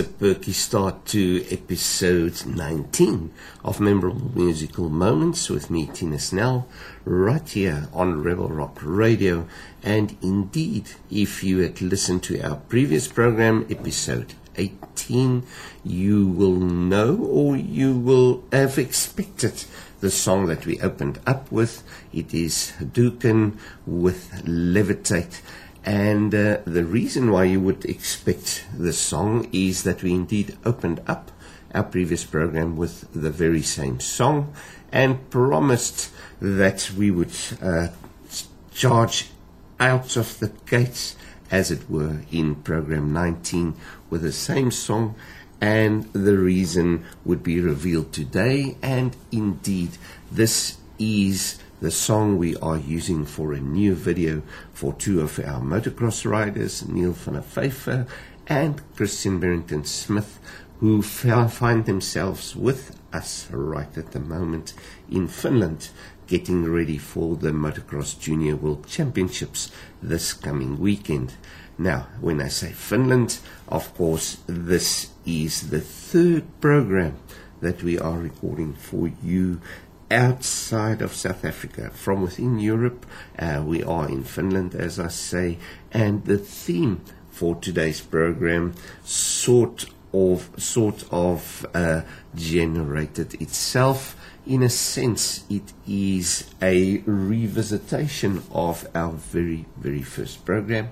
Perky start to episode 19 of Memorable Musical Moments with me, Tina Snell, right here on Rebel Rock Radio. And indeed, if you had listened to our previous program, episode 18, you will know or you will have expected the song that we opened up with. It is Hadouken with Levitate. And uh, the reason why you would expect the song is that we indeed opened up our previous program with the very same song and promised that we would uh, charge out of the gates, as it were, in program 19 with the same song. And the reason would be revealed today. And indeed, this is the song we are using for a new video for two of our motocross riders, Neil van and Christian Barrington Smith, who find themselves with us right at the moment in Finland, getting ready for the Motocross Junior World Championships this coming weekend. Now, when I say Finland, of course, this is the third program that we are recording for you outside of South Africa. From within Europe, uh, we are in Finland, as I say, and the theme for today's program sort of sort of uh, generated itself. In a sense, it is a revisitation of our very, very first program,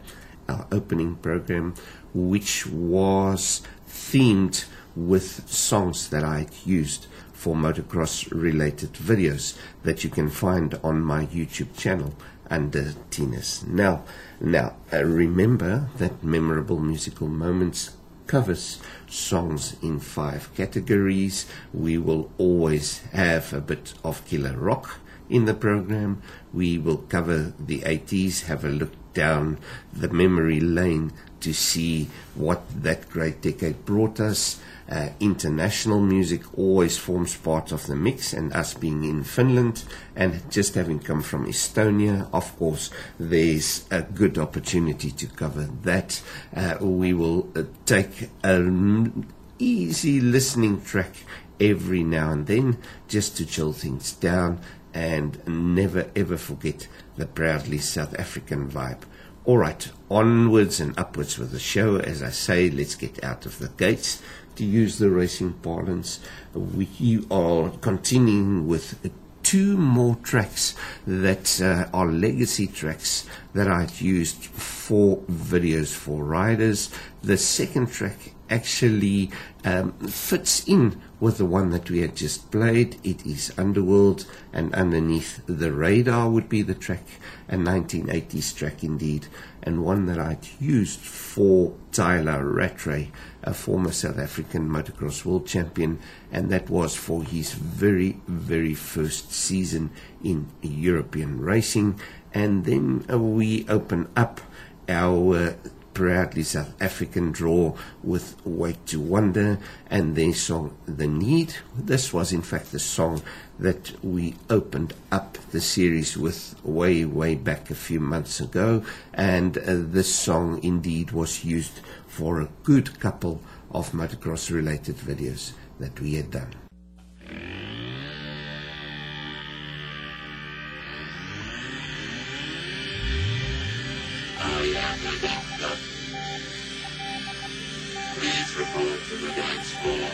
our opening program, which was themed with songs that I had used for motocross related videos that you can find on my YouTube channel under Tinus. Now, now uh, remember that memorable musical moments covers songs in five categories. We will always have a bit of killer rock in the program. We will cover the 80s, have a look down the memory lane to see what that great decade brought us. Uh, international music always forms part of the mix, and us being in Finland and just having come from Estonia, of course, there's a good opportunity to cover that. Uh, we will uh, take an easy listening track every now and then just to chill things down and never ever forget the proudly South African vibe. All right, onwards and upwards with the show. As I say, let's get out of the gates to use the racing parlance. We are continuing with two more tracks that uh, are legacy tracks that I've used for videos for riders. The second track actually um, fits in with the one that we had just played. It is Underworld, and underneath the radar would be the track, a 1980s track indeed, and one that I'd used for Tyla Rattray, a former South African motocross world champion, and that was for his very, very first season in European racing. And then uh, we open up our uh, proudly South African draw with Wait to Wonder and their song The Need. This was in fact the song that we opened up the series with way, way back a few months ago. And uh, this song indeed was used for a good couple of motocross related videos that we had done. Please report to the dance floor.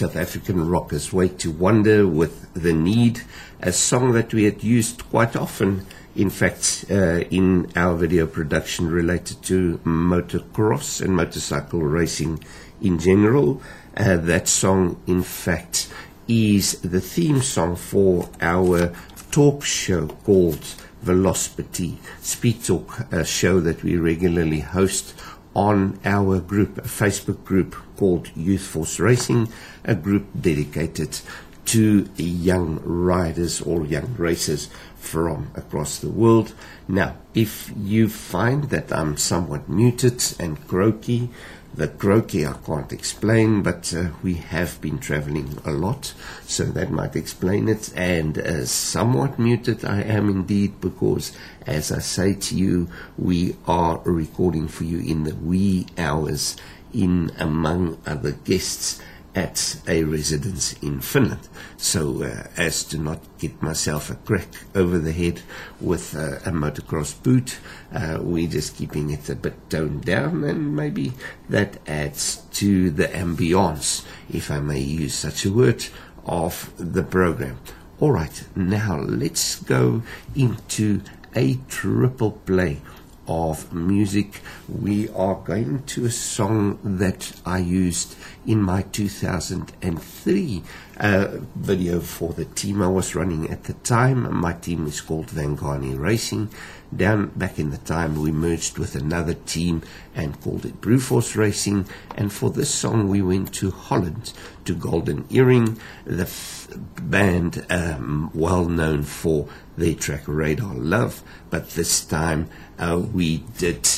South African rockers' Way to Wonder with The Need, a song that we had used quite often, in fact, uh, in our video production related to motocross and motorcycle racing in general. Uh, that song, in fact, is the theme song for our talk show called Velocity Speed Talk, a show that we regularly host on our group, a Facebook group called Youth Force Racing, a group dedicated to young riders or young racers from across the world. Now, if you find that I'm somewhat muted and croaky, the croaky I can't explain, but uh, we have been traveling a lot, so that might explain it. And uh, somewhat muted I am indeed because, as I say to you, we are recording for you in the wee hours in among other guests at a residence in Finland. So, uh, as to not get myself a crack over the head with uh, a motocross boot, uh, we're just keeping it a bit toned down, and maybe that adds to the ambience, if I may use such a word, of the program. All right, now let's go into a triple play of music. We are going to a song that I used in my 2003 uh, video for the team I was running at the time. My team is called Vangani Racing. Down back in the time, we merged with another team and called it Brewforce Racing. And for this song, we went to Holland to Golden Earring, the f- band um, well known for their track Radar Love. But this time, uh, we did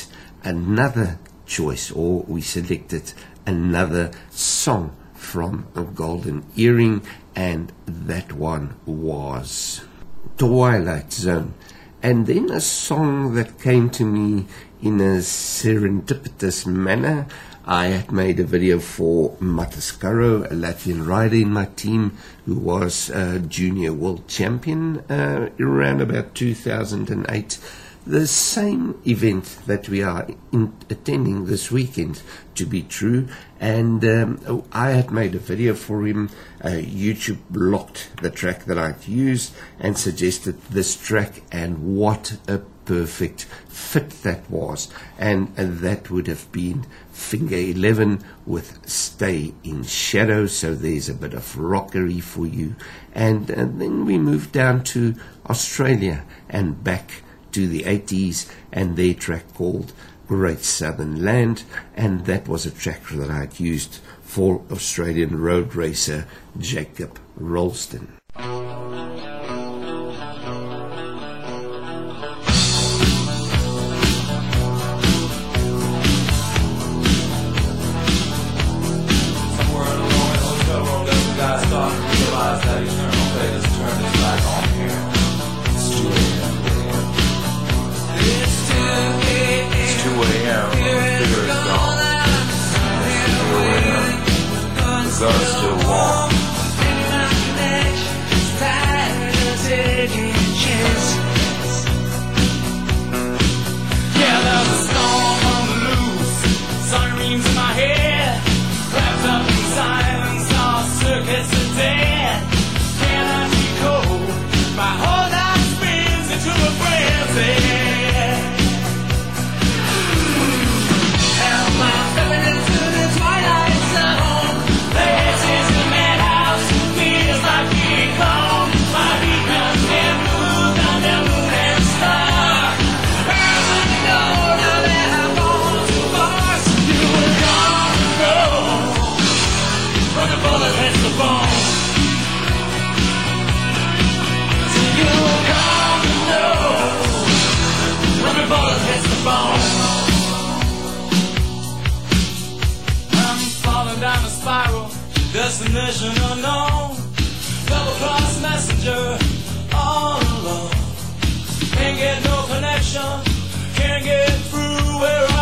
another choice, or we selected another song from a Golden Earring, and that one was Twilight Zone. And then a song that came to me in a serendipitous manner. I had made a video for Matiss Karro, a Latvian rider in my team who was a junior world champion uh, around about 2008 the same event that we are in, attending this weekend to be true. And um, I had made a video for him. Uh, YouTube blocked the track that I'd used and suggested this track, and what a perfect fit that was. And, and that would have been Finger 11 with Stay in Shadow. So there's a bit of rockery for you. And, and then we moved down to Australia and back to the 80s and their track called Great Southern Land, and that was a track that I'd used for Australian road racer Jacob Roulstone. Destination unknown. Double cross messenger, all alone. Can't get no connection, can't get through. Where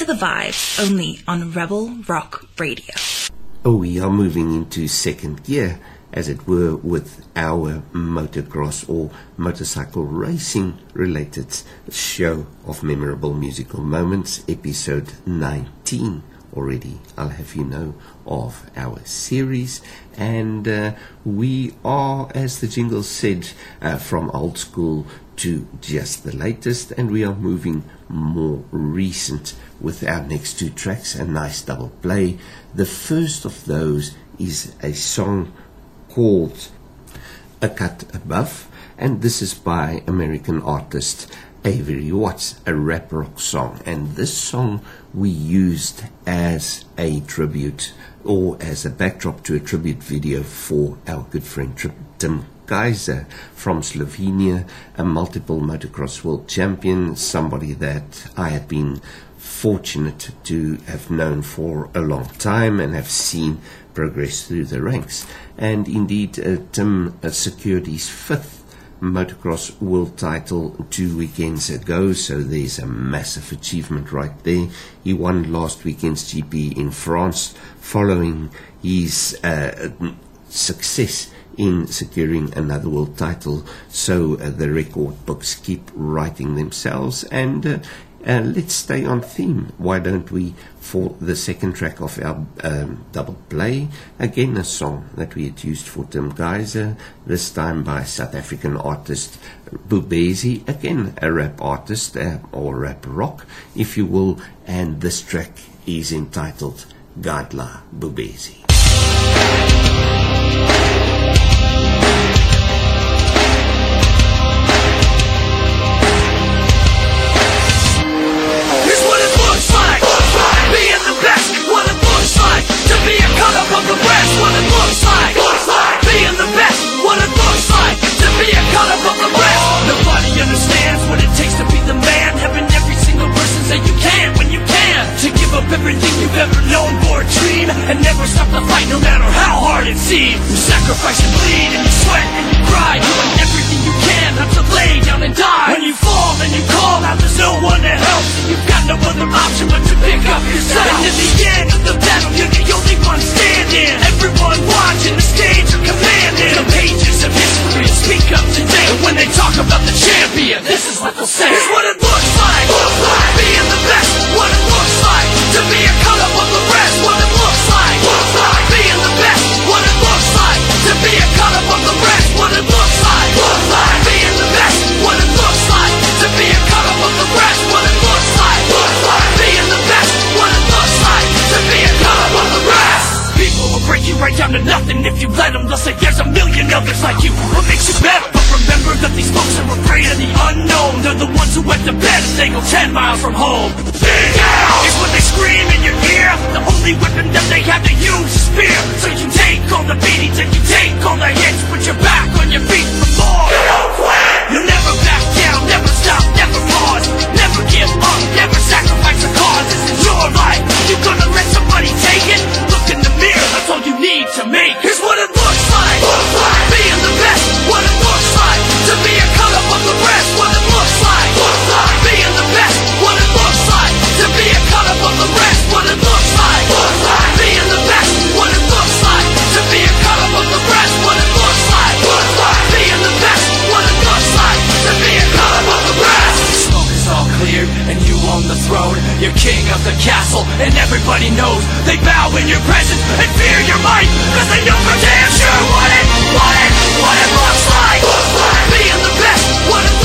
into the vibe only on Rebel Rock Radio. Oh, we are moving into second gear, as it were, with our motocross or motorcycle racing related show of memorable musical moments, episode 19 already. I'll have you know of our series, and uh, we are, as the jingle said, uh, from old school to just the latest, and we are moving more recent with our next two tracks, a nice double play. The first of those is a song called A Cut Above, and this is by American artist Avery Watts, a rap rock song. And this song we used as a tribute or as a backdrop to a tribute video for our good friend Tim Gajser from Slovenia, a multiple motocross world champion, somebody that I have been fortunate to have known for a long time and have seen progress through the ranks. And indeed, uh, Tim uh, secured his fifth motocross world title two weekends ago, so there's a massive achievement right there. He won last weekend's GP in France following his uh, success in securing another world title. So uh, the record books keep writing themselves, and uh, uh, let's stay on theme. Why don't we, for the second track of our um, double play, again a song that we had used for Tim Gajser, this time by South African artist Bubezi, again a rap artist uh, or rap rock, if you will, and this track is entitled Gadla Bubezi. Everything you've ever known for a dream And never stop the fight no matter how hard it seems You sacrifice and bleed and you sweat and you cry Doing everything you can not to lay down and die. When you fall and you call out there's no one to help. You've got no other option but to pick up yourself And in the end of the battle you're the only one standing. Everyone watching the stage are commanding. The pages of history speak up today. And when they talk about the champion This is what they'll say. Here's what it looks like Being the best. What it looks like To be a cut up of the rest. What it looks like looks like Being the best. What it looks like To be a cut up of the rest. What it looks like the best What it looks like To be a cut the rest What it looks like Being the best What it looks like To be a cut the rest People will break you right down to nothing if you let them. They'll say there's a million others like you. What makes you better? But remember that these folks are afraid of the unknown. They're the ones who went to bed if they go 10 miles from home. Is they scream in your ear. The only weapon that they have to use is fear. So you take all the beatings and you take all the hits. Put your back on your feet for more. You don't quit! You'll never back down, never stop, never pause. Never give up, never sacrifice a cause. This is your life. You gonna let somebody take it? Look in the mirror, that's all you need to make. Here's what it looks of the castle and everybody knows. They bow in your presence and fear your might. Cause they know for damn sure what it, what it, what it looks like. Being the best, what it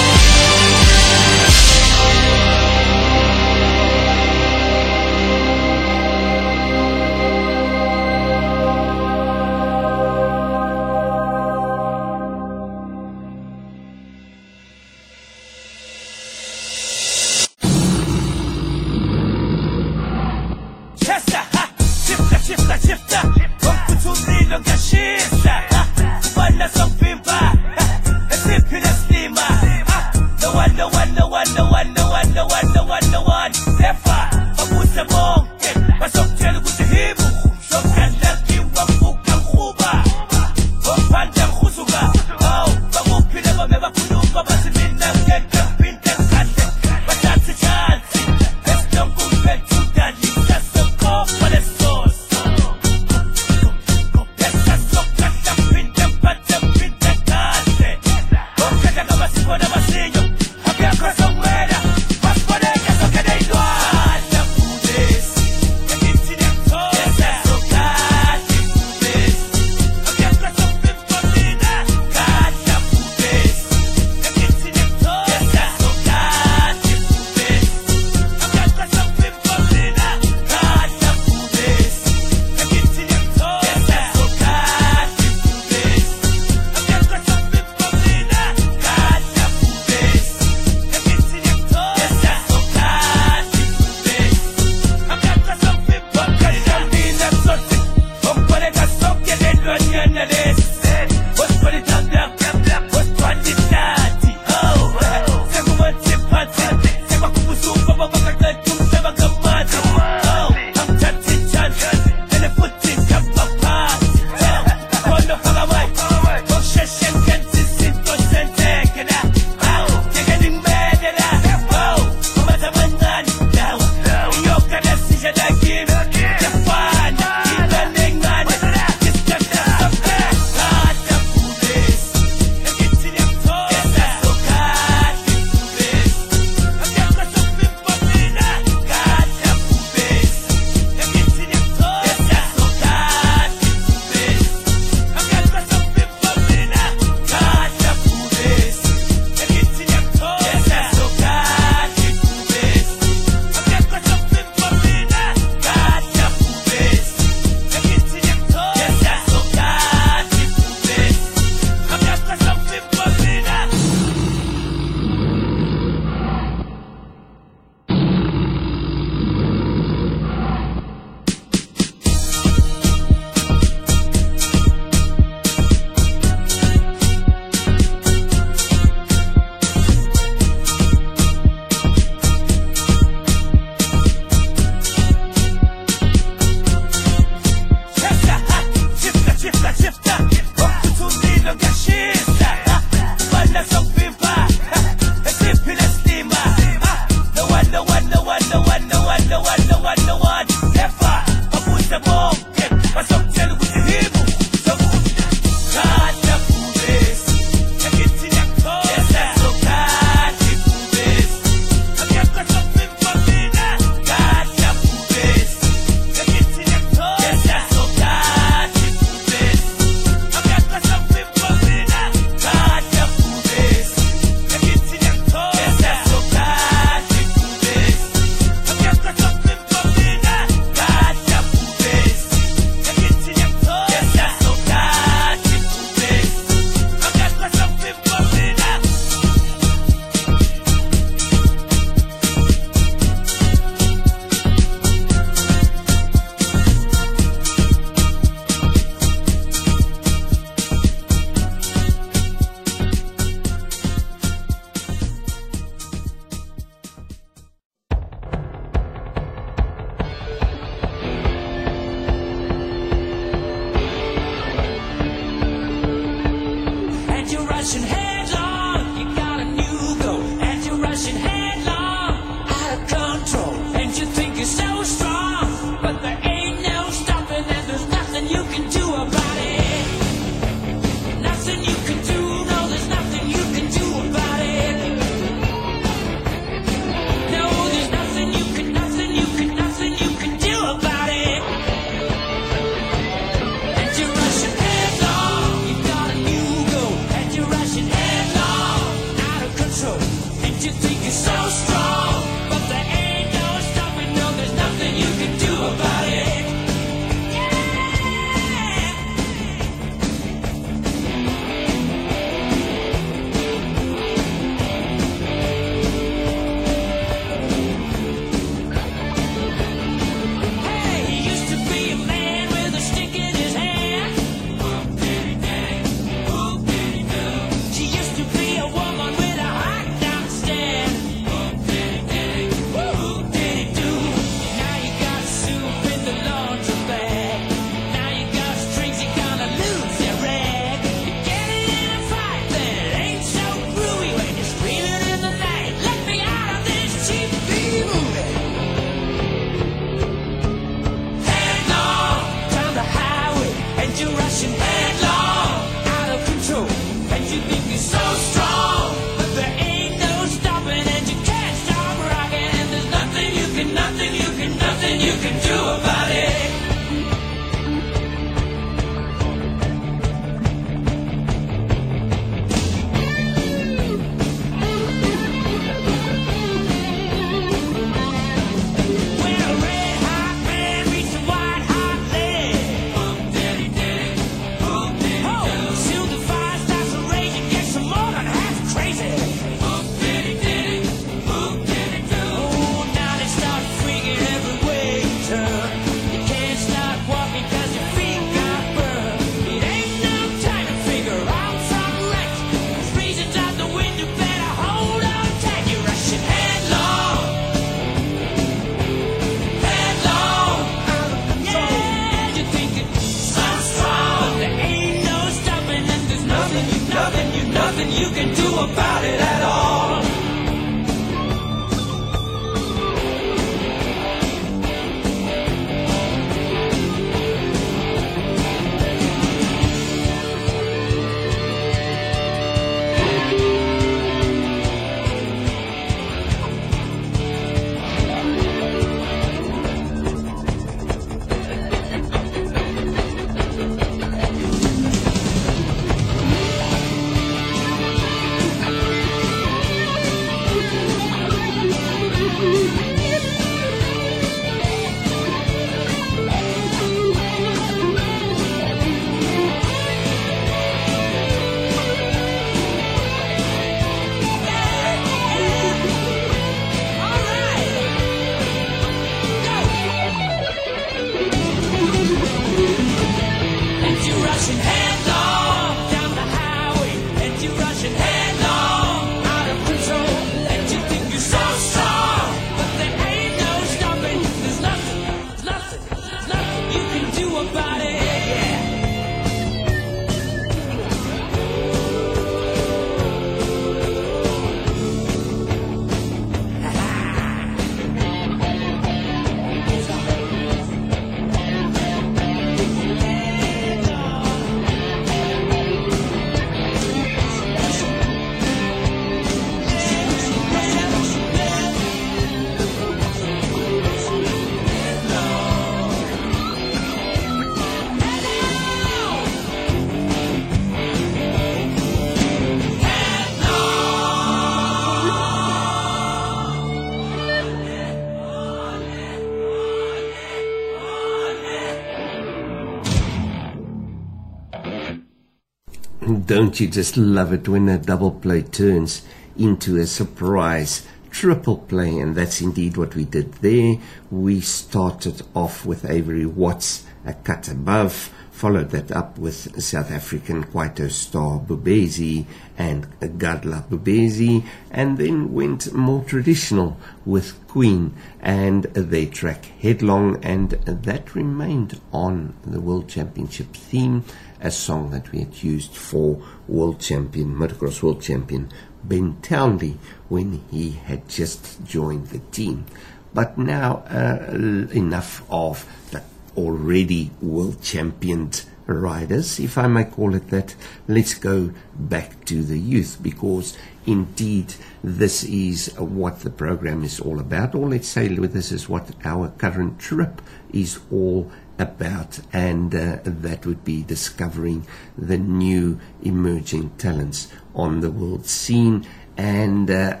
Don't you just love it when a double play turns into a surprise triple play? And that's indeed what we did there. We started off with Avery Watts, a cut above, followed that up with South African Kwaito star Bubezi and Gadla Bubezi, and then went more traditional with Queen and their track Headlong, and that remained on the World Championship theme, a song that we had used for World Champion, Motocross World Champion Ben Townley when he had just joined the team. But now, uh, enough of the already world championed riders, if I may call it that. Let's go back to the youth because indeed this is what the program is all about, or let's say this is what our current trip is all about, and uh, that would be discovering the new emerging talents on the world scene. And uh,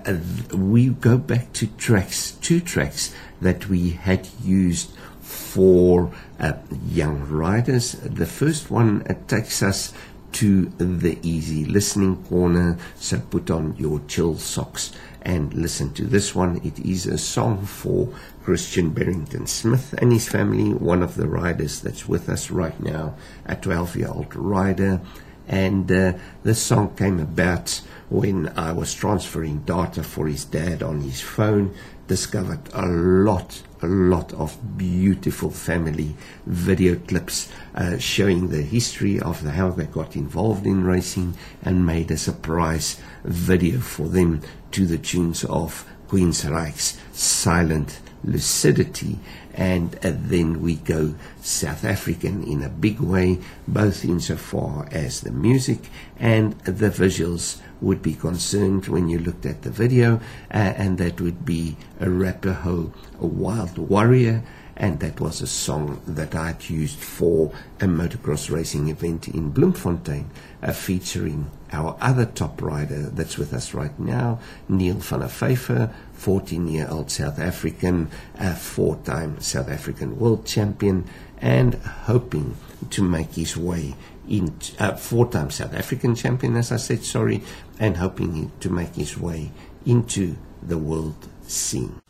we go back to tracks, two tracks that we had used for uh, young writers. The first one uh, takes us to the easy listening corner, so put on your chill socks and listen to this one. It is a song for Christian Barrington Smith and his family, one of the riders that's with us right now, a 12 year old rider. And uh, this song came about when I was transferring data for his dad on his phone, discovered a lot, a lot of beautiful family video clips uh, showing the history of the, how they got involved in racing and made a surprise video for them to the tunes of Queensryche's Silent Lucidity. And uh, then we go South African in a big way, both insofar as the music and the visuals would be concerned when you looked at the video, uh, and that would be Arapaho, a wild warrior, and that was a song that I'd used for a motocross racing event in Bloemfontein, uh, featuring our other top rider that's with us right now, Neil van der Vyver, 14-year-old South African, a four-time South African world champion, and hoping to make his way into uh, four-time South African champion, as I said, sorry, and hoping to make his way into the world scene.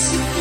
To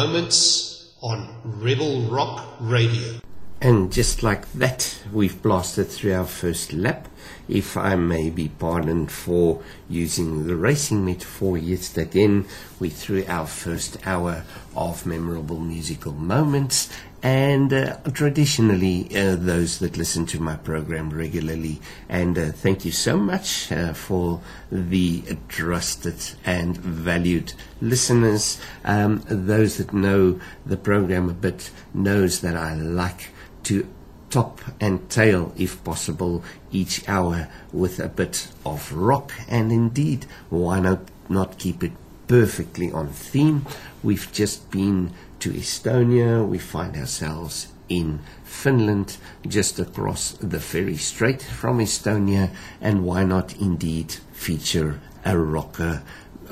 moments on Rebel Rock Radio. And just like that, we've blasted through our first lap. If I may be pardoned for using the racing metaphor yet again, we threw our first hour of memorable musical moments. And uh, traditionally, uh, those that listen to my program regularly, and uh, thank you so much uh, for the trusted and valued listeners. Um, those that know the program a bit knows that I like to top and tail, if possible, each hour with a bit of rock. And indeed, why not, not keep it perfectly on theme? We've just been to Estonia. We find ourselves in Finland, just across the ferry strait from Estonia. And why not indeed feature a rocker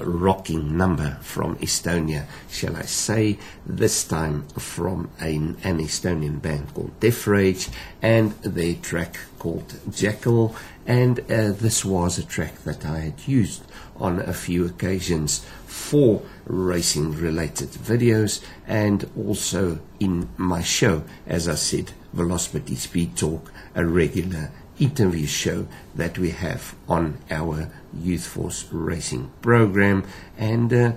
rocking number from Estonia, shall I say, this time from an, an Estonian band called Death Rage and their track called Jackal. And uh, this was a track that I had used on a few occasions for racing related videos and also in my show, as I said, Velocity Speed Talk, a regular interview show that we have on our Youth Force Racing program. And uh,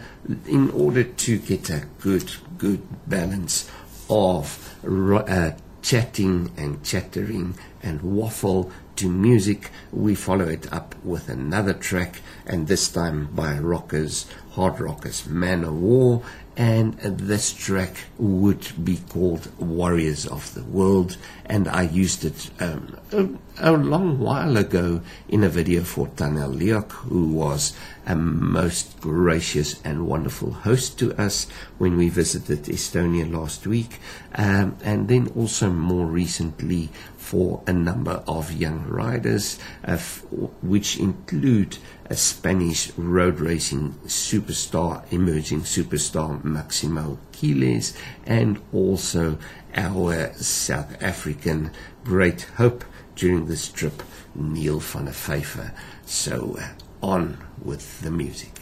in order to get a good, good balance of uh, chatting and chattering and waffle to music, we follow it up with another track, and this time by rockers, hard rockers, Manowar. And this track would be called Warriors of the World, and I used it um, a, a, long while ago in a video for Tanel Leok, who was a most gracious and wonderful host to us when we visited Estonia last week, um, and then also more recently for a number of young riders, uh, f- which include a Spanish road racing superstar, emerging superstar Maximo Quiles, and also our South African great hope during this trip, Neil van der Pfeiffer. So uh, on with the music.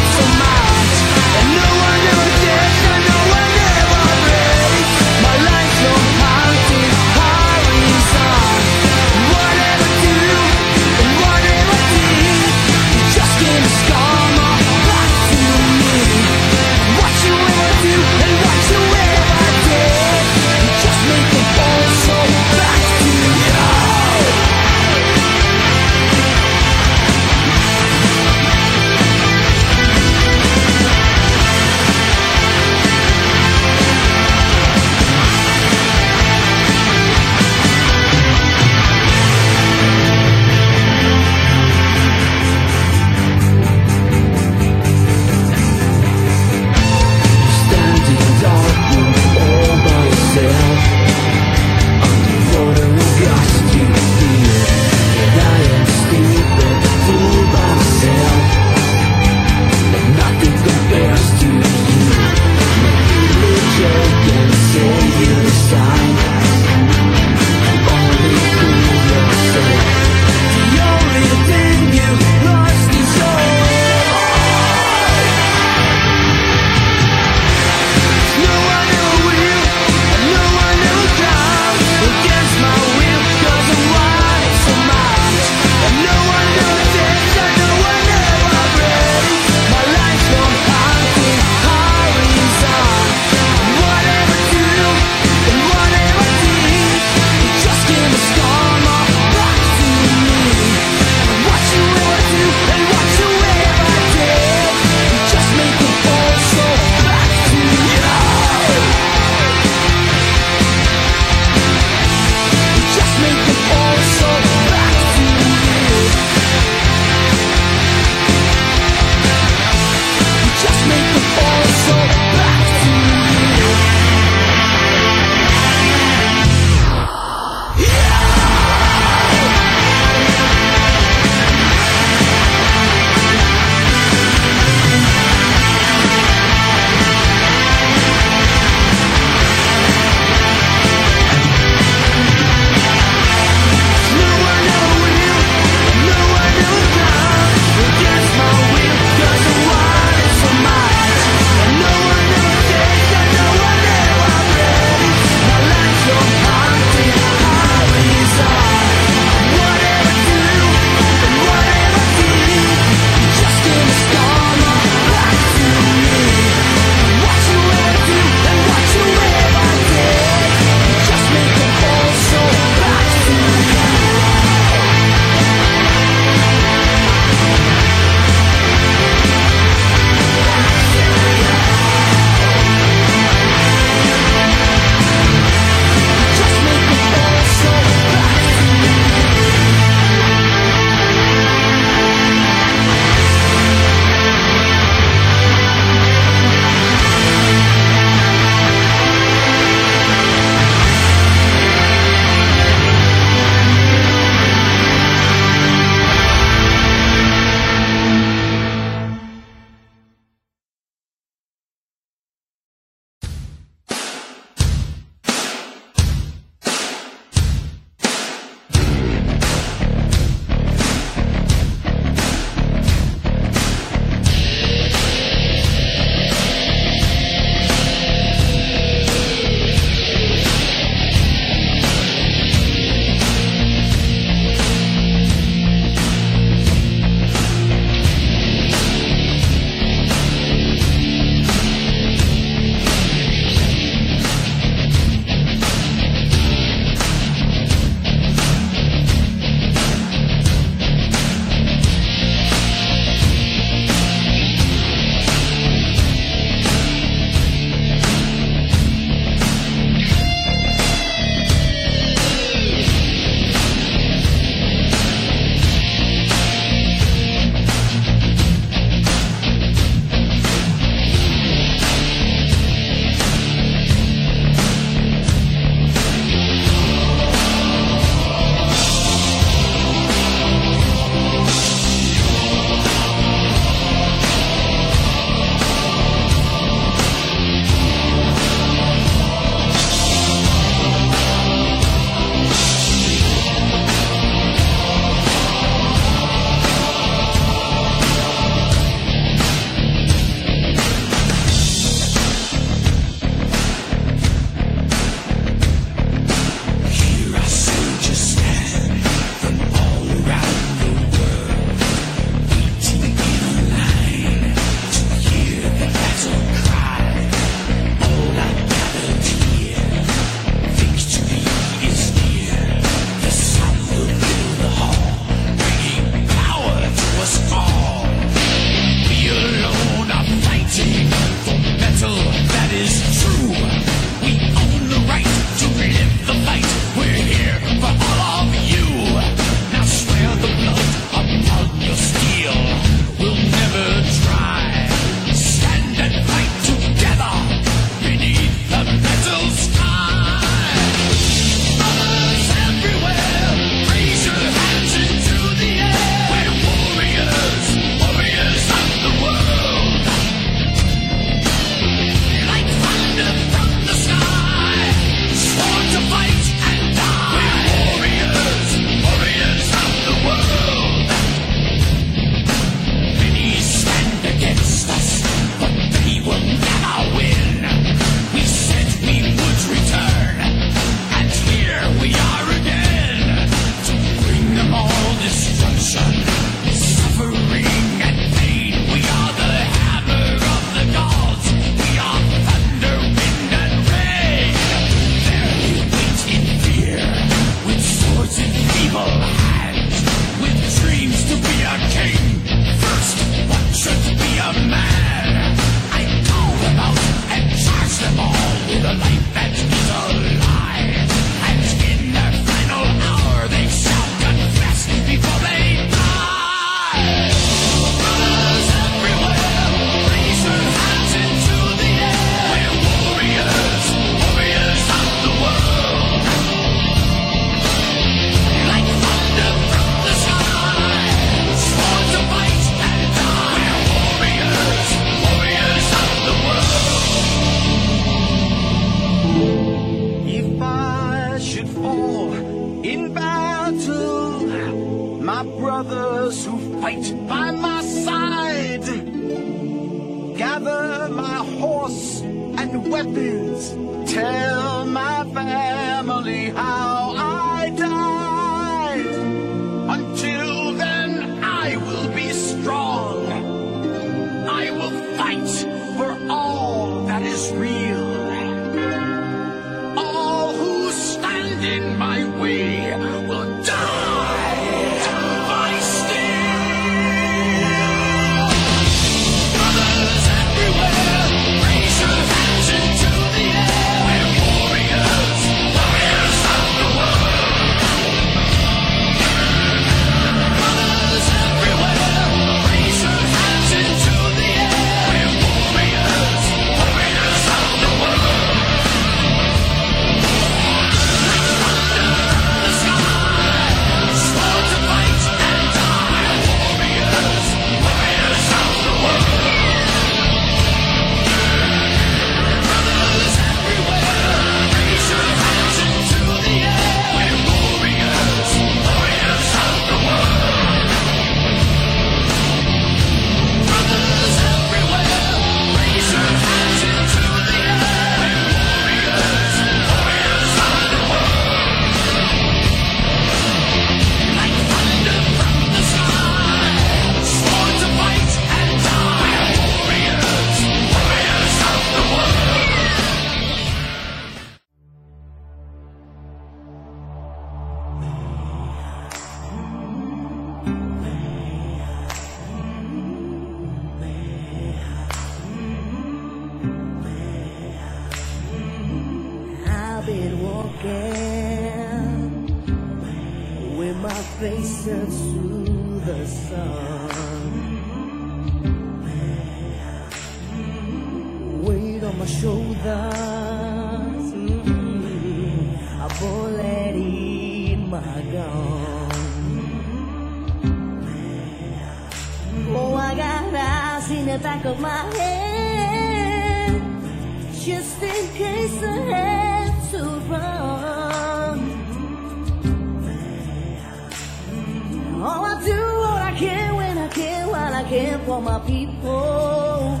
for my people.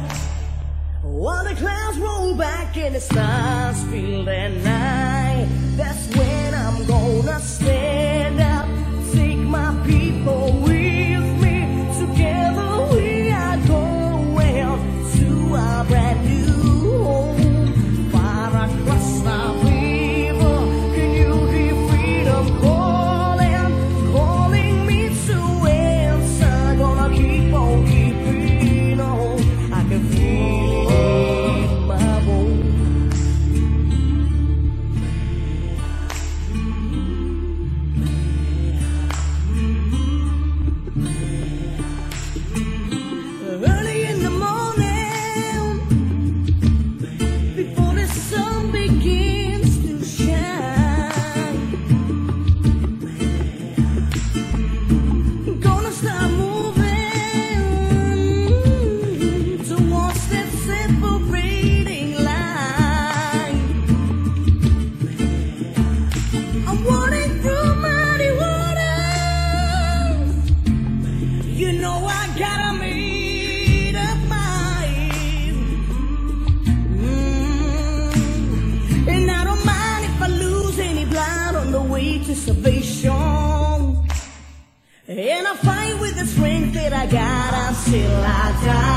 While the clouds roll back and the stars feel at night, that's when I'm gonna stand up, take my people. salvation. And I fight with the strength that I got, I still I die.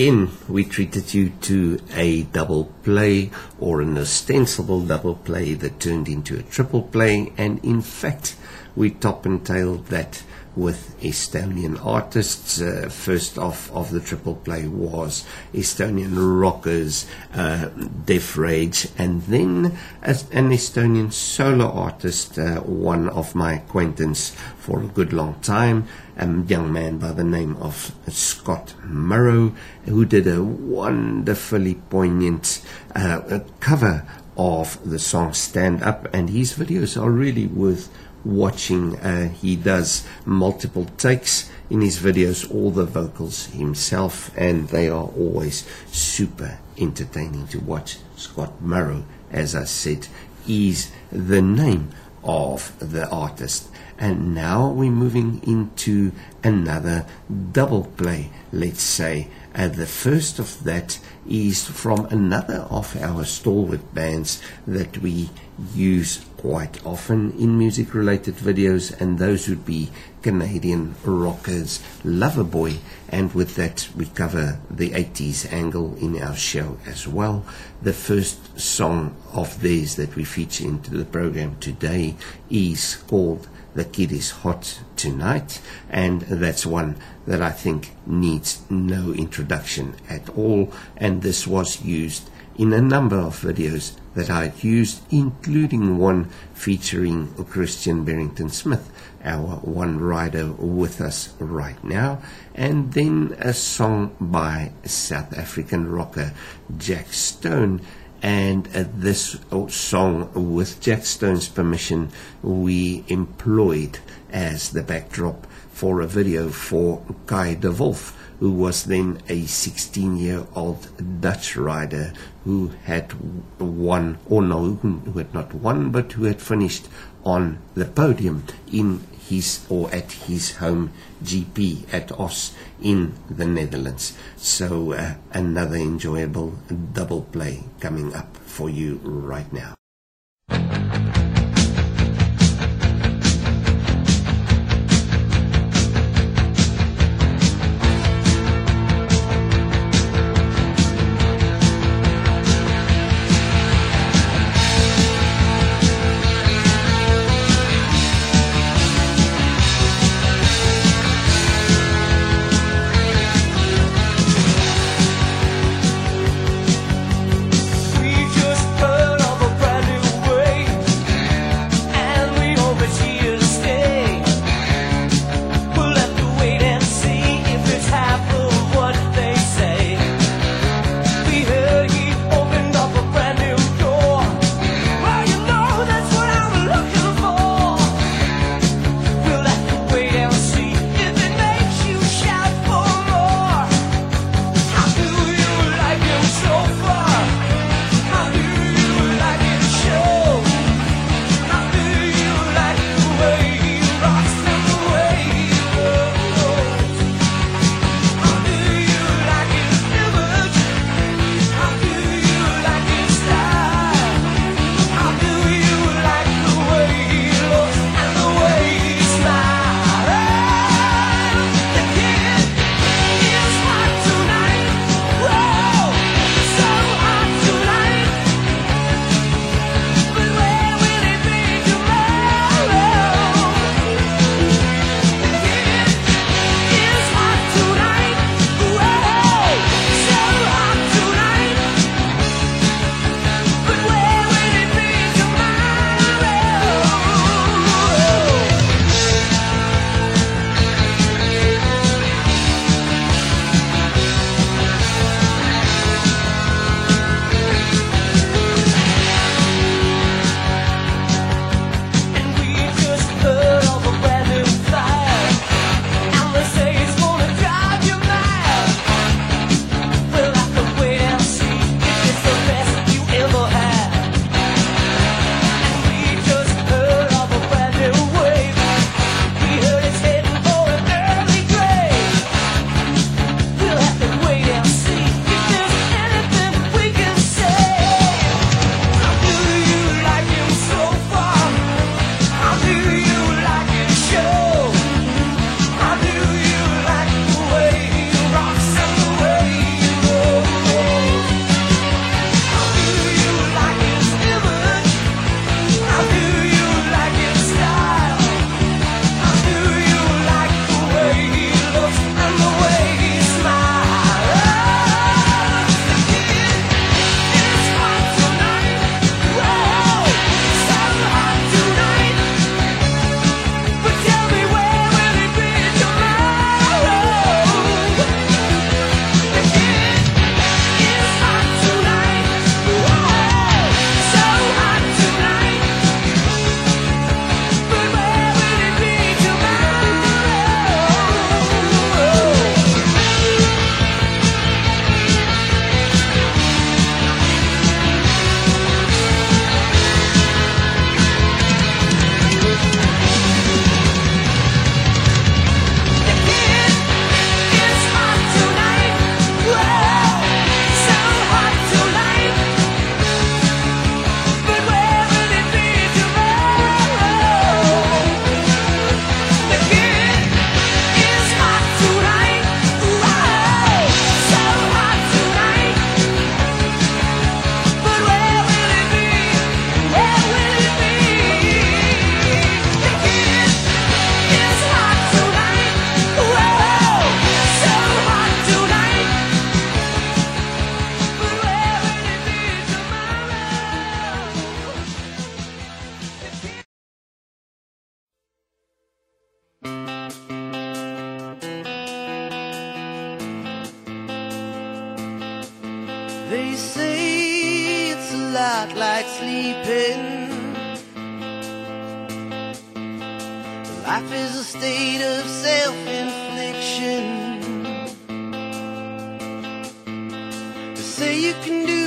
Again, we treated you to a double play or an ostensible double play that turned into a triple play, and in fact, we top and tailed that with Estonian artists. Uh, first off of the triple play was Estonian rockers, uh, Def Rage, and then as an Estonian solo artist, uh, one of my acquaintance for a good long time, a young man by the name of Scott Murrow, who did a wonderfully poignant uh, cover of the song Stand Up, and his videos are really worth watching. Uh, he does multiple takes in his videos, all the vocals himself, and they are always super entertaining to watch. Scott Murrow, as I said, is the name of the artist. And now we're moving into another double play, let's say. Uh, the first of that is from another of our stalwart bands that we use quite often in music related videos, and those would be Canadian rockers Loverboy. And with that, we cover the 80s angle in our show as well. The first song of theirs that we feature into the program today is called the Kid is Hot Tonight, and that's one that I think needs no introduction at all. And this was used in a number of videos that I've used, including one featuring Christian Barrington Smith, our one rider with us right now, and then a song by South African rocker Jack Stone and uh, this song, with Jack Stone's permission, we employed as the backdrop for a video for Guy de Wolf, who was then a 16 year old Dutch rider who had won, or no, who had not won, but who had finished on the podium in his or at his home GP at Os in the Netherlands. So uh, another enjoyable double play coming up for you right now. say you can do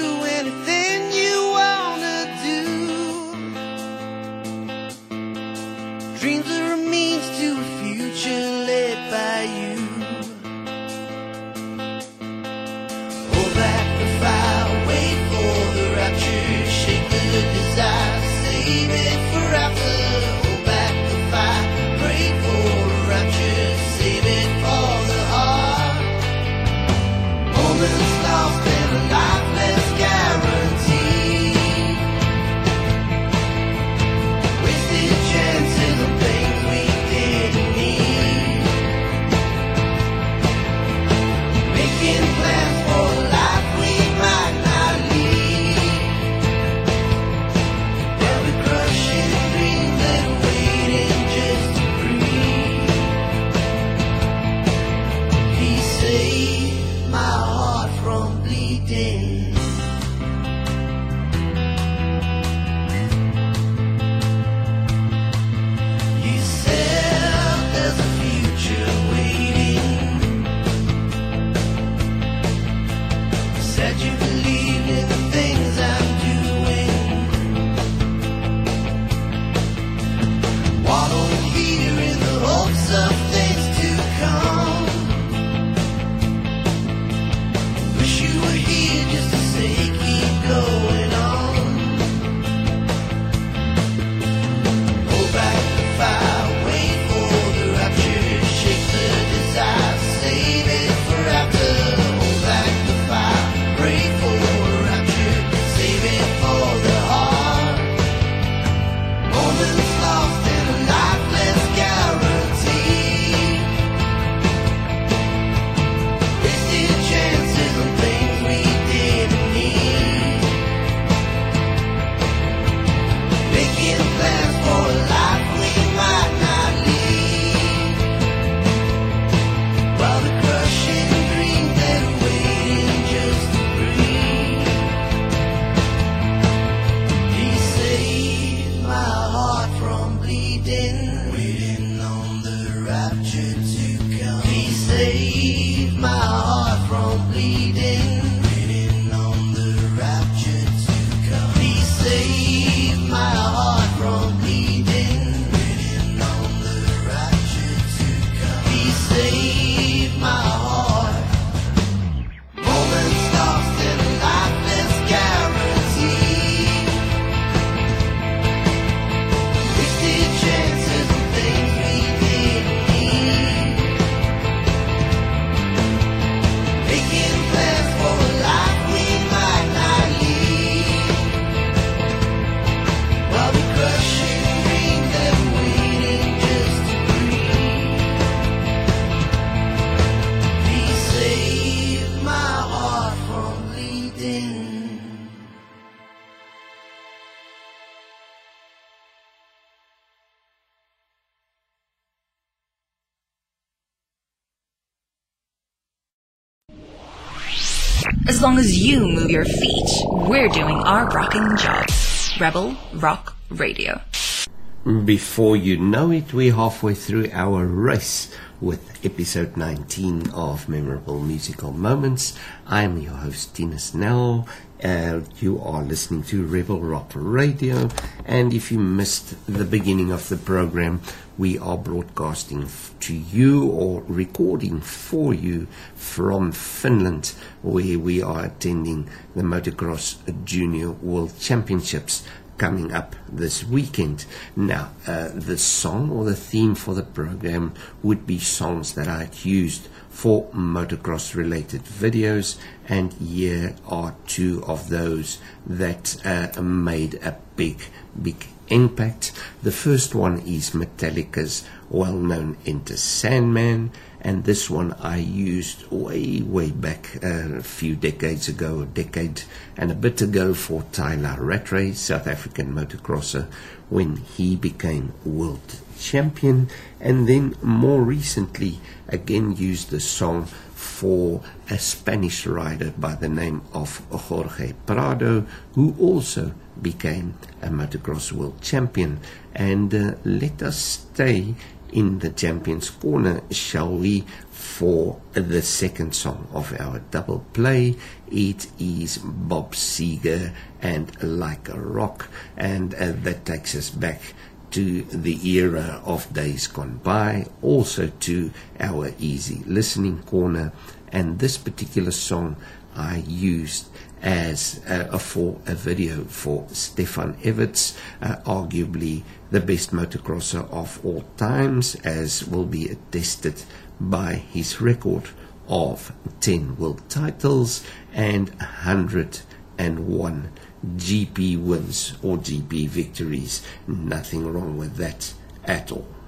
long as you move your feet, we're doing our rocking job. Rebel Rock Radio. Before you know it, we're halfway through our race with episode 19 of Memorable Musical Moments. I'm your host, Tina Snell. Uh, you are listening to Rebel Rock Radio. And if you missed the beginning of the program, we are broadcasting to you or recording for you from Finland, where we are attending the Motocross Junior World Championships coming up this weekend. Now, uh, the song or the theme for the program would be songs that I'd used for motocross related videos, and here are two of those that uh, made a big, big impact. The first one is Metallica's well known Enter Sandman, and this one I used way, way back uh, a few decades ago, a decade and a bit ago for Tyla Rattray, South African motocrosser, when he became world champion, and then more recently again used the song for a Spanish rider by the name of Jorge Prado, who also became a motocross world champion. And uh, let us stay in the Champions Corner, shall we, for the second song of our double play. It is Bob Seger and Like a Rock, and uh, that takes us back to the era of days gone by, also to our easy listening corner, and this particular song I used as uh, for a video for Stefan Everts, uh, arguably the best motocrosser of all times, as will be attested by his record of 10 world titles and 101 GP wins or GP victories. Nothing wrong with that at all.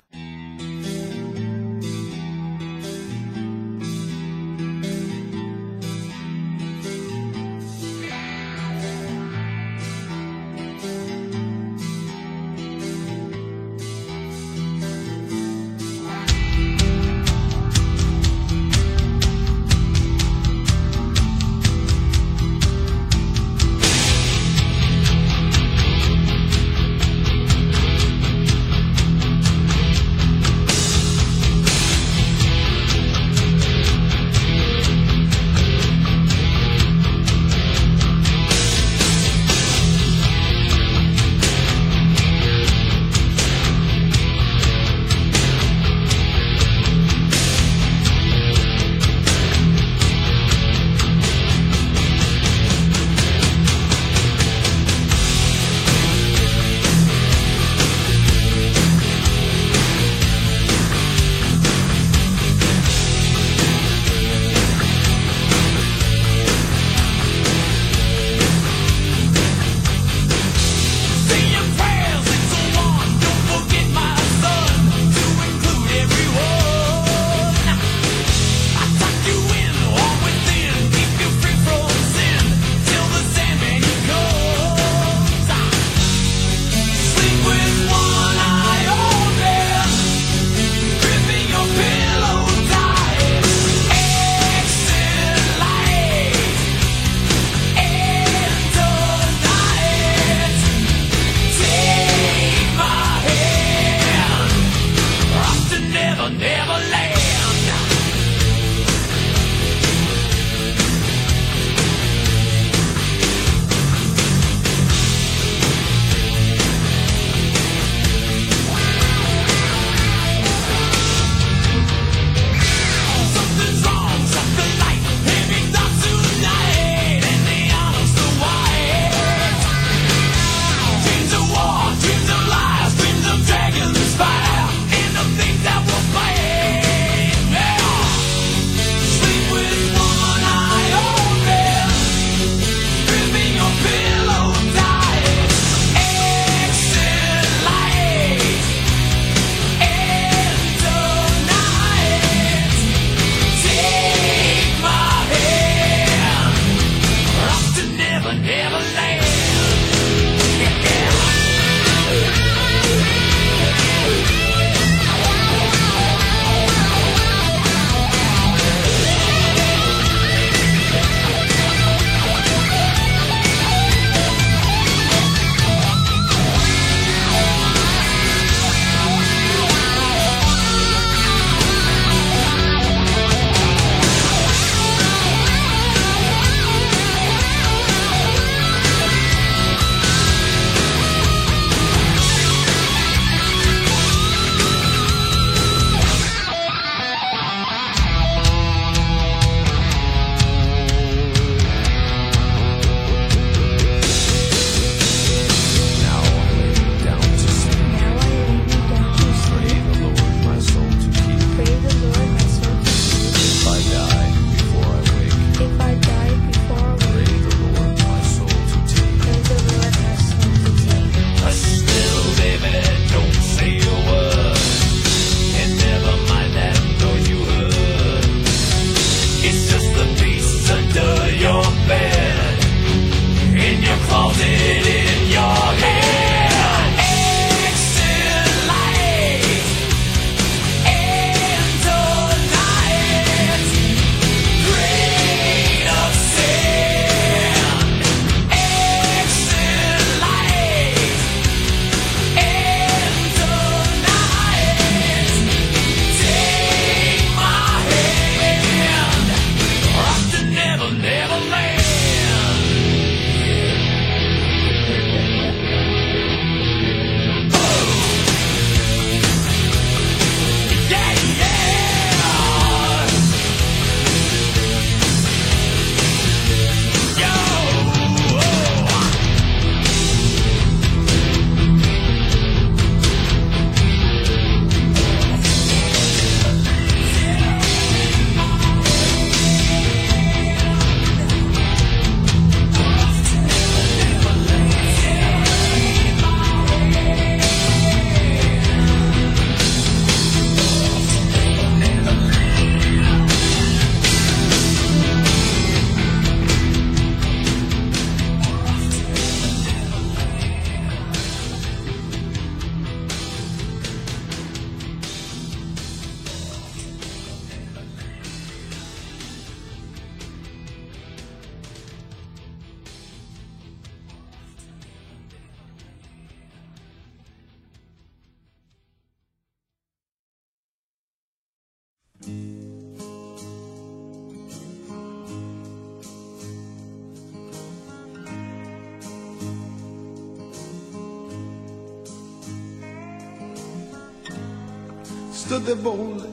Stood there boldly,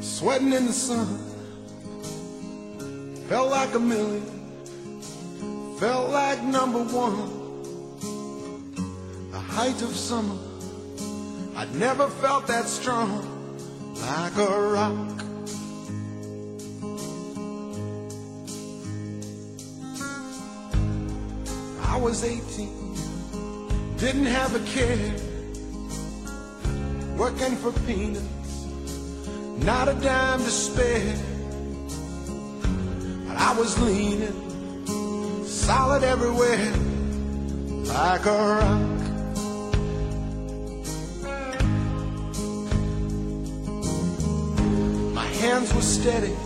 sweating in the sun. Felt like a million, felt like number one. The height of summer, I'd never felt that strong, like a rock. I was 18, didn't have a care working for peanuts, not a dime to spare. But I was leaning, solid everywhere, like a rock. My hands were steady,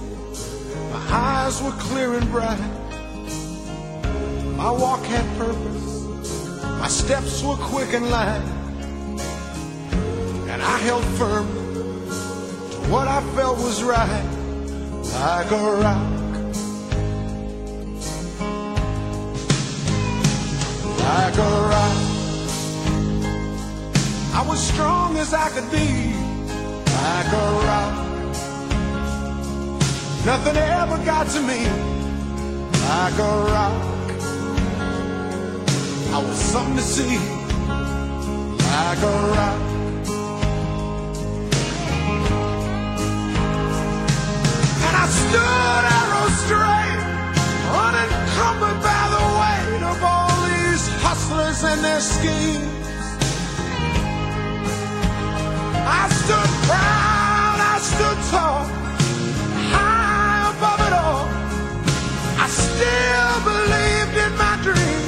my eyes were clear and bright. My walk had purpose, my steps were quick and light I held firm to what I felt was right, like a rock. Like a rock. I was strong as I could be, like a rock. Nothing ever got to me, like a rock. I was something to see, like a rock. Straight, unencumbered by the weight of all these hustlers and their schemes. I stood proud, I stood tall, high above it all. I still believed in my dreams.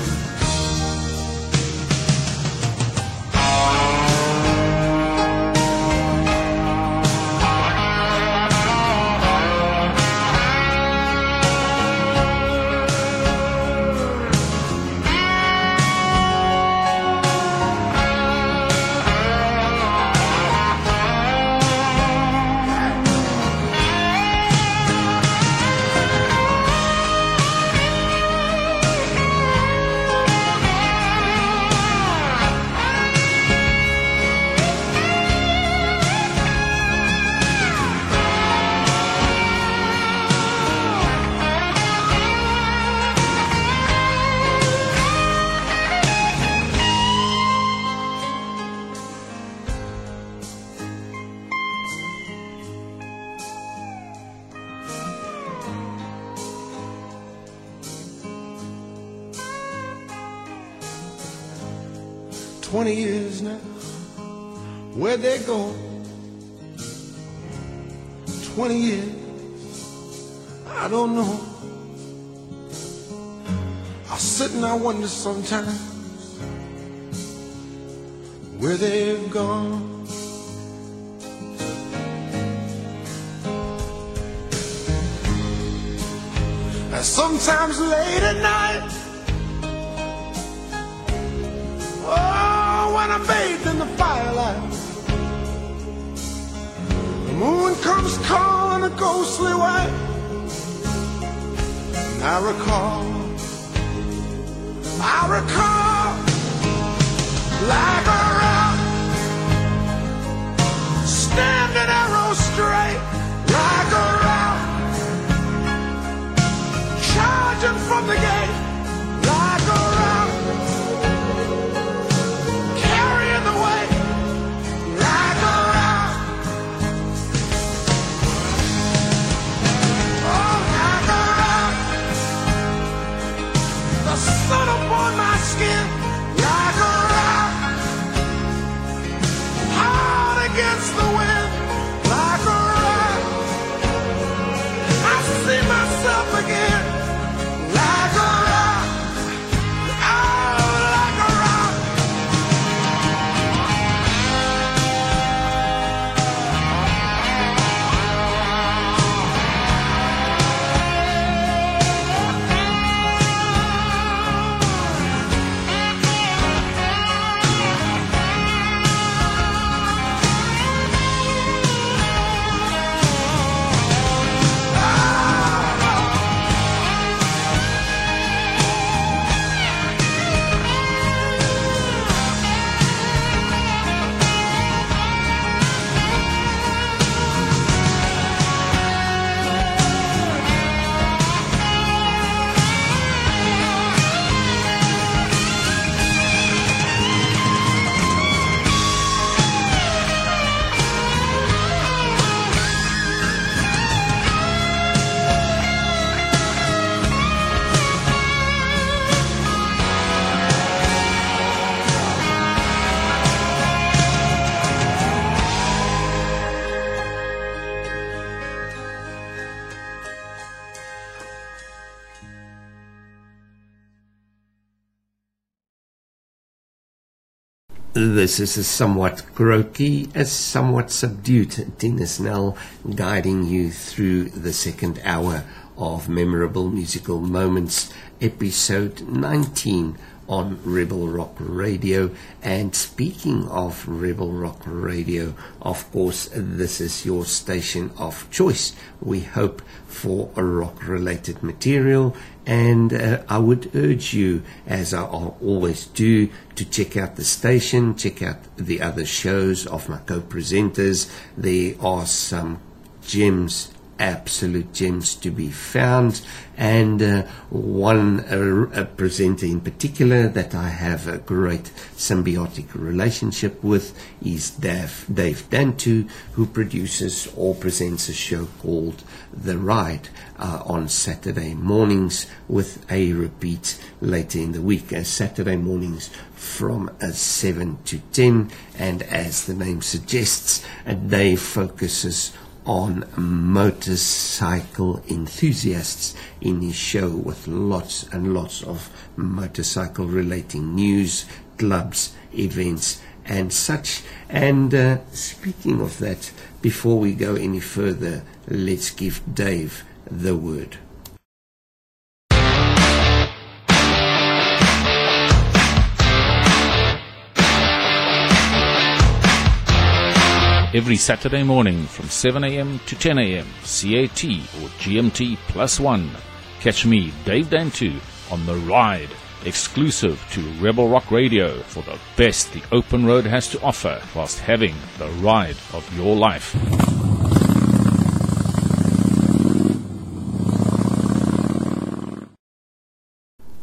Sometimes This is a somewhat croaky, a somewhat subdued Tina Snell guiding you through the second hour of Memorable Musical Moments, episode 19 on Rebel Rock Radio. And speaking of Rebel Rock Radio, of course, this is your station of choice. We hope for rock related material. And uh, I would urge you, as I always do, to check out the station, check out the other shows of my co presenters. There are some gems absolute gems to be found and uh, one uh, presenter in particular that I have a great symbiotic relationship with is Dave, Dave Dantu who produces or presents a show called The Ride uh, on Saturday mornings with a repeat later in the week uh, Saturday mornings from uh, 7 to 10 and as the name suggests a day focuses on motorcycle enthusiasts in his show with lots and lots of motorcycle relating news, clubs, events, and such. And uh, speaking of that, before we go any further, let's give Dave the word. every Saturday morning from 7 a.m. to 10 a.m. CAT or GMT plus one. Catch me, Dave Dantu, on The Ride, exclusive to Rebel Rock Radio for the best the open road has to offer whilst having the ride of your life.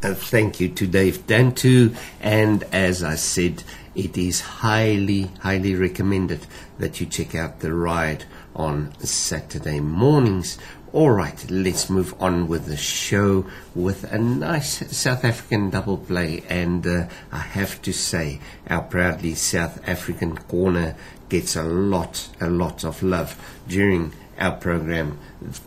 Uh, thank you to Dave Dantu. And as I said, it is highly, highly recommended that you check out the ride on Saturday mornings. All right, let's move on with the show with a nice South African double play. And uh, I have to say, our proudly South African corner gets a lot, a lot of love during our program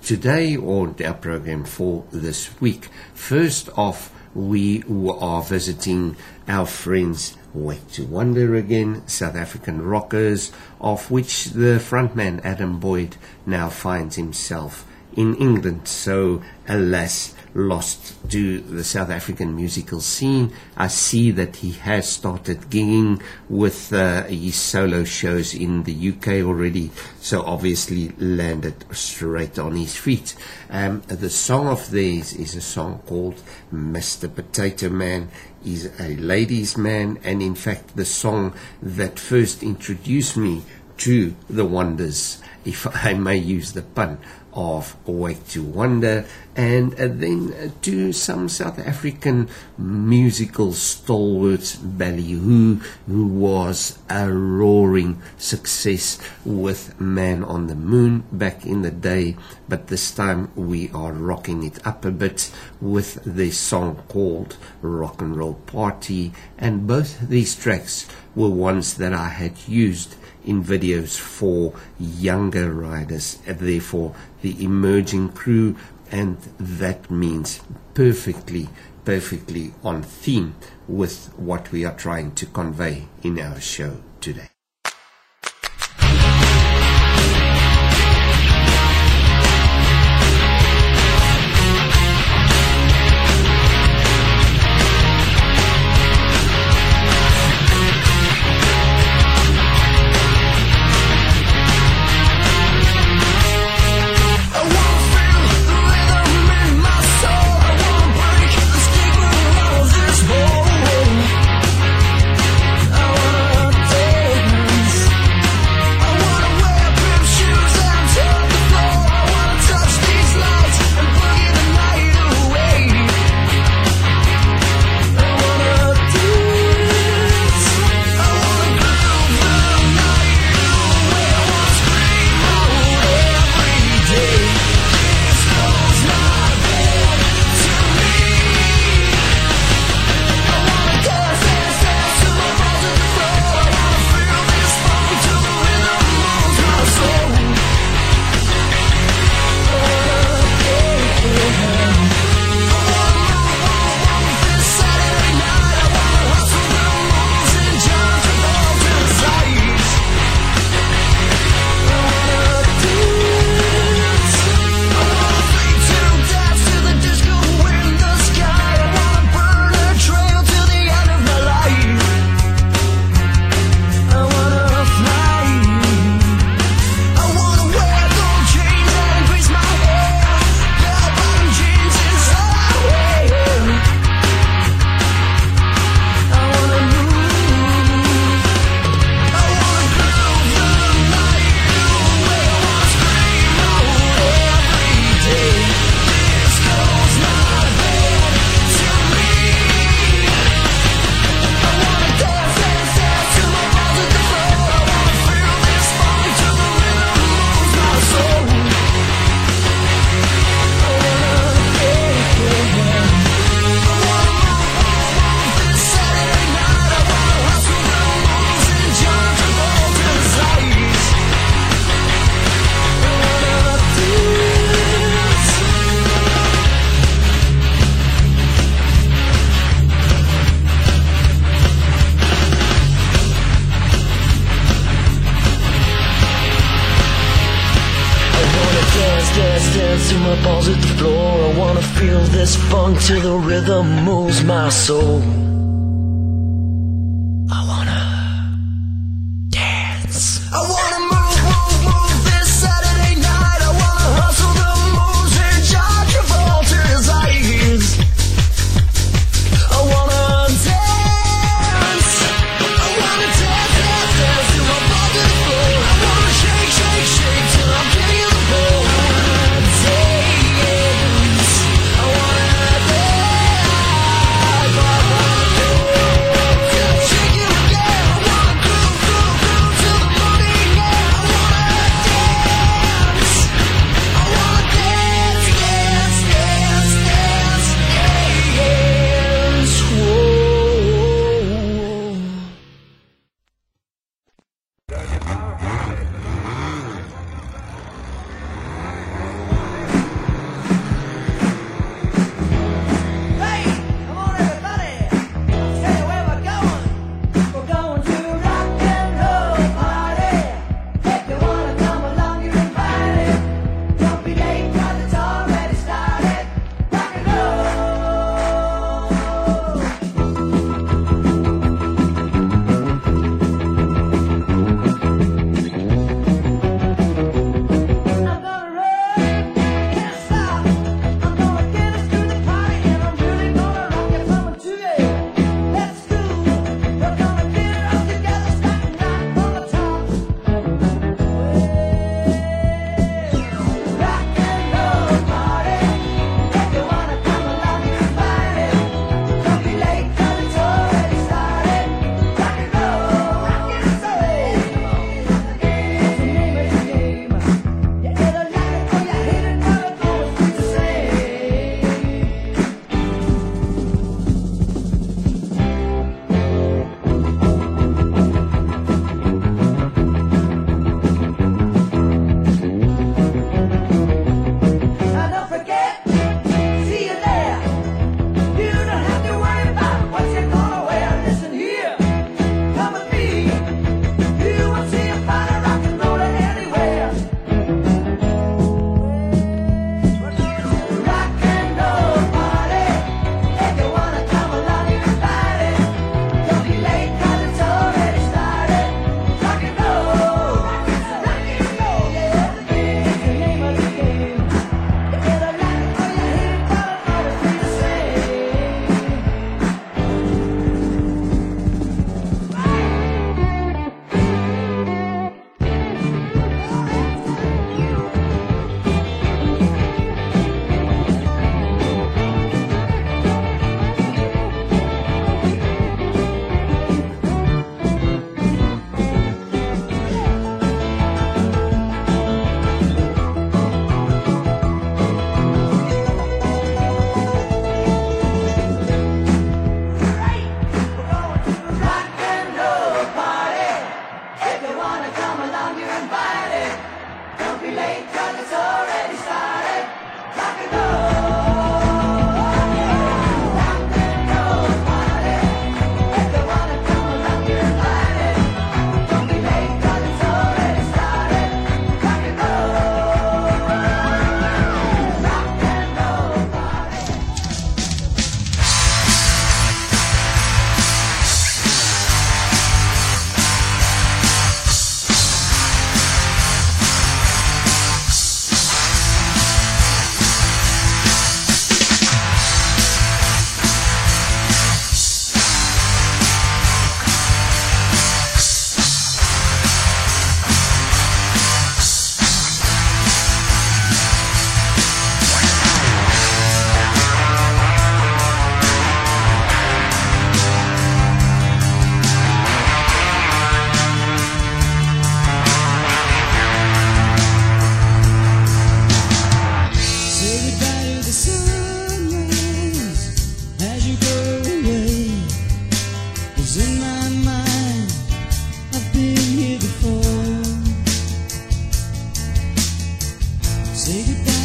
today or our program for this week. First off, we are visiting our friends Wait to Wonder again, South African rockers, of which the frontman Adam Boyd now finds himself in England. So, alas, lost to the South African musical scene. I see that he has started gigging with uh, his solo shows in the UK already, so obviously landed straight on his feet. Um, the song of these is a song called Mr. Potato Man. He's a ladies' man, and in fact, the song that first introduced me to the wonders, if I may use the pun, of Wake to Wonder, and uh, then uh, to some South African musical stalwarts, Ballyhoo, who was a roaring success with Man on the Moon back in the day, but this time we are rocking it up a bit with the song called Rock and Roll Party, and both these tracks were ones that I had used in videos for younger riders, therefore the emerging crew, and that means perfectly, perfectly on theme with what we are trying to convey in our show today.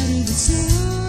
and the sun.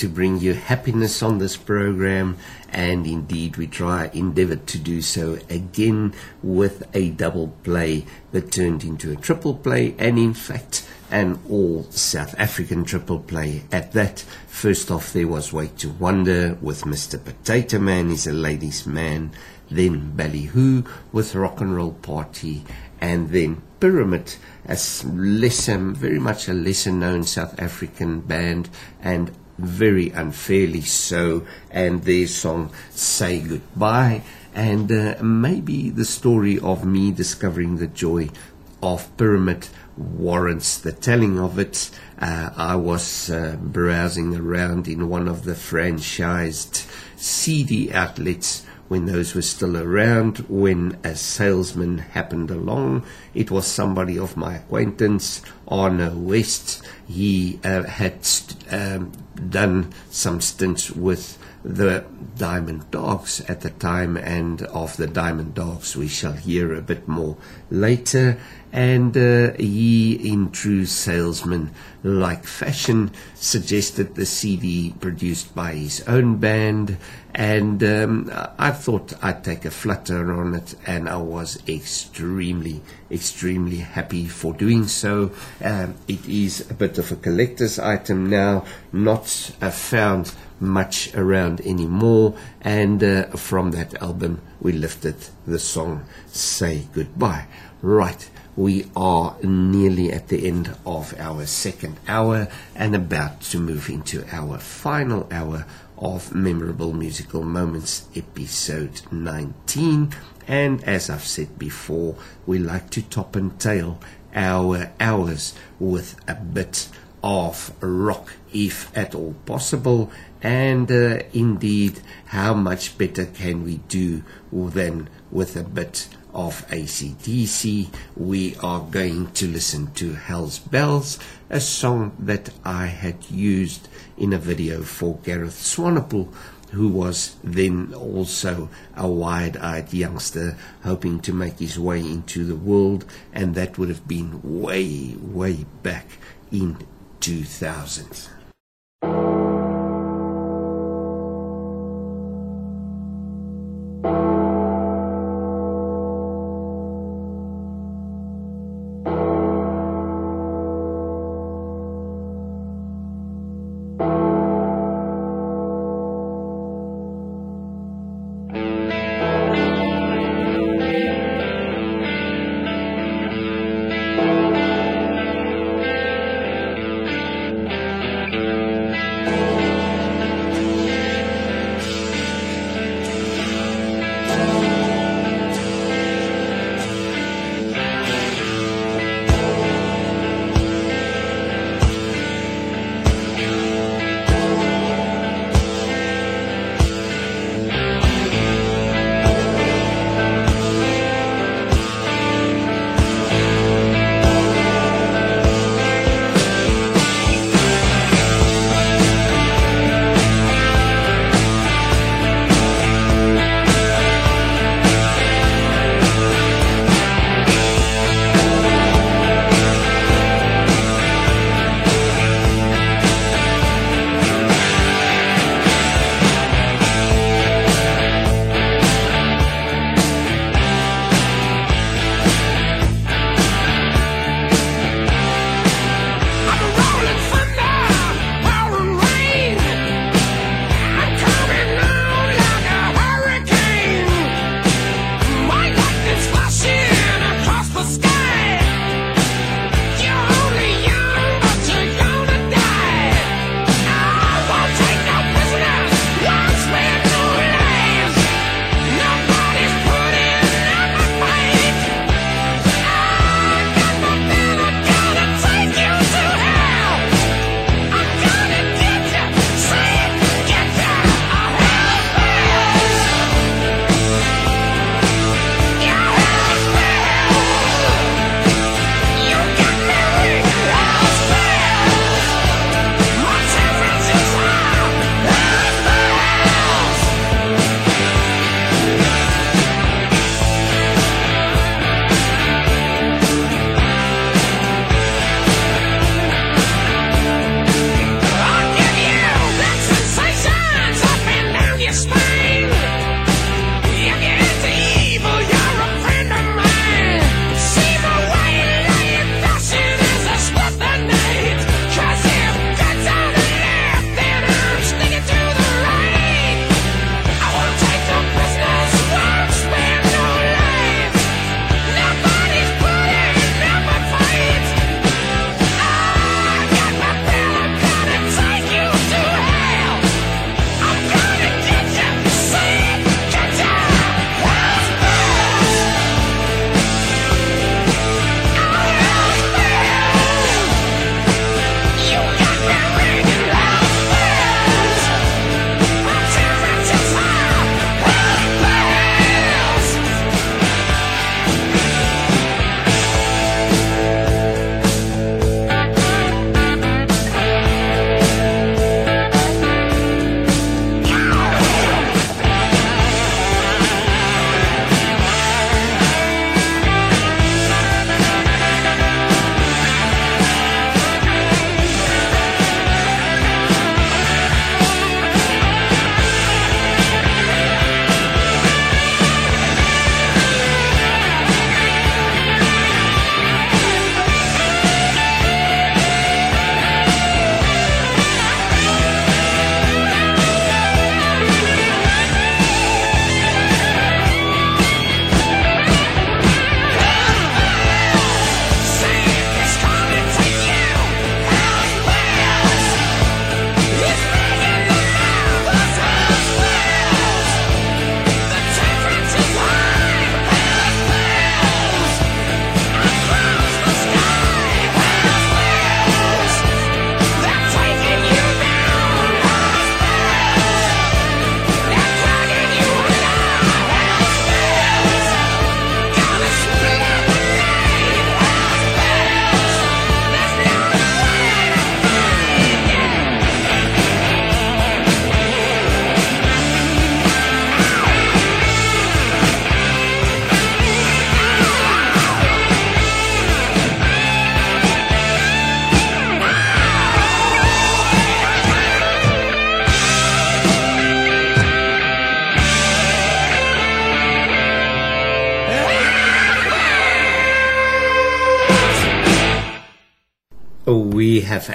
To bring you happiness on this program, and indeed we try, endeavor to do so again with a double play that turned into a triple play, and in fact, an all South African triple play at that. First off, there was Way to Wonder with Mr. Potato Man, he's a ladies' man, then Ballyhoo with Rock and Roll Party, and then Pyramid, a lesser, very much a lesser known South African band, and very unfairly so, and their song Say Goodbye, and uh, maybe the story of me discovering the joy of Pyramid warrants the telling of it. Uh, I was uh, browsing around in one of the franchised CD outlets when those were still around, when a salesman happened along. It was somebody of my acquaintance, Arno West. He uh, had um, done some stints with the Diamond Dogs at the time, and of the Diamond Dogs we shall hear a bit more later. And uh, he, in true salesman like fashion, suggested the CD produced by his own band. And um, I thought I'd take a flutter on it, and I was extremely, extremely happy for doing so. Um, it is a bit of a collector's item now, not uh, found much around anymore. And uh, from that album, we lifted the song Say Goodbye. Right, we are nearly at the end of our second hour and about to move into our final hour of Memorable Musical Moments, episode 19. And as I've said before, we like to top and tail our hours with a bit of rock, if at all possible. And uh, indeed, how much better can we do than with a bit of ACDC? We are going to listen to Hell's Bells, a song that I had used in a video for Gareth Swanepoel, who was then also a wide eyed youngster hoping to make his way into the world, and that would have been way, way back in 2000.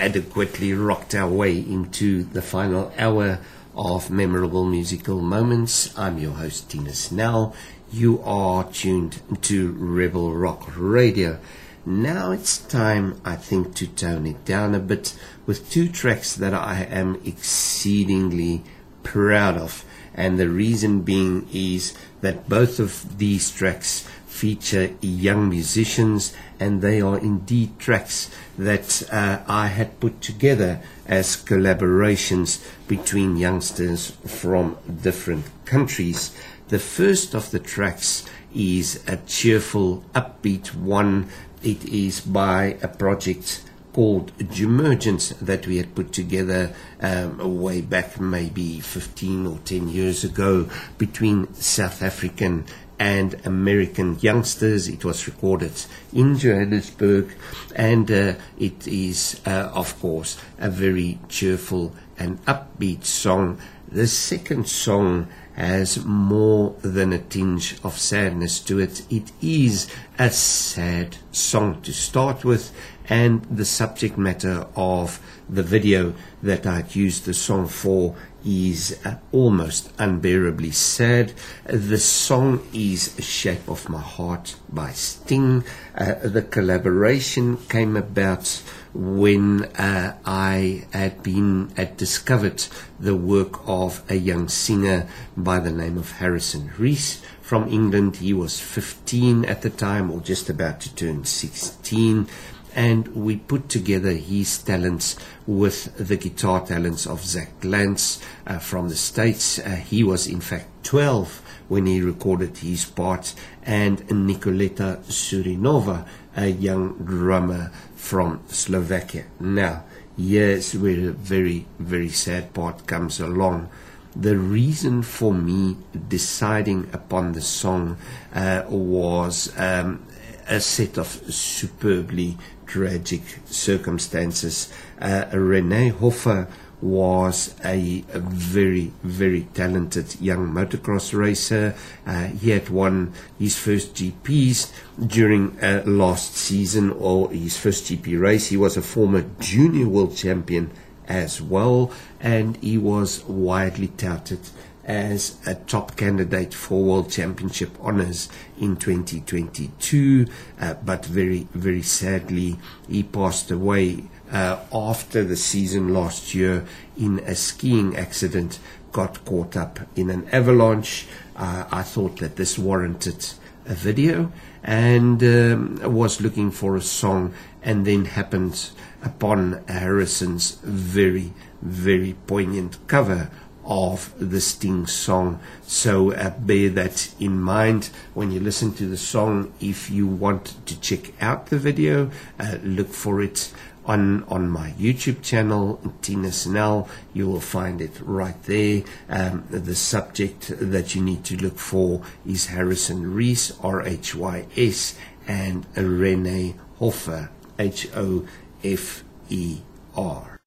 Adequately rocked our way into the final hour of memorable musical moments. I'm your host, Tina Snell. You are tuned to Rebel Rock Radio. Now it's time, I think, to tone it down a bit with two tracks that I am exceedingly proud of. And the reason being is that both of these tracks feature young musicians and they are indeed tracks that uh, I had put together as collaborations between youngsters from different countries. The first of the tracks is a cheerful, upbeat one. It is by a project called Jumergence that we had put together um, way back maybe 15 or 10 years ago between South African and American youngsters. It was recorded in Johannesburg and uh, it is, uh, of course, a very cheerful and upbeat song. The second song has more than a tinge of sadness to it. It is a sad song to start with, and the subject matter of the video that I'd used the song for is uh, almost unbearably sad. The song is Shape of My Heart by Sting. Uh, the collaboration came about when uh, I had been had discovered the work of a young singer by the name of Harrison Rhys from England. He was 15 at the time, or just about to turn 16 and we put together his talents with the guitar talents of Zach Lance uh, from the States. Uh, he was in fact 12 when he recorded his part, and Nicoleta Surinova, a young drummer from Slovakia. Now, here's where a very, very sad part comes along. The reason for me deciding upon the song uh, was um, a set of superbly tragic circumstances. Uh, Rene Hofer was a, a, very, very talented young motocross racer. Uh, he had won his first GPs during uh, last season, or his first GP race. He was a former junior world champion as well, and he was widely touted as a top candidate for World Championship honors in 2022, uh, but very, very sadly, he passed away uh, after the season last year in a skiing accident, got caught up in an avalanche. Uh, I thought that this warranted a video and um, was looking for a song and then happened upon Harrison's very, very poignant cover of the Sting song. So uh, bear that in mind when you listen to the song. If you want to check out the video, uh, look for it on on my YouTube channel, Tina Snell. You will find it right there. Um, the subject that you need to look for is Harrison Rhys, R H Y S, and Rene Hofer, H O F E R.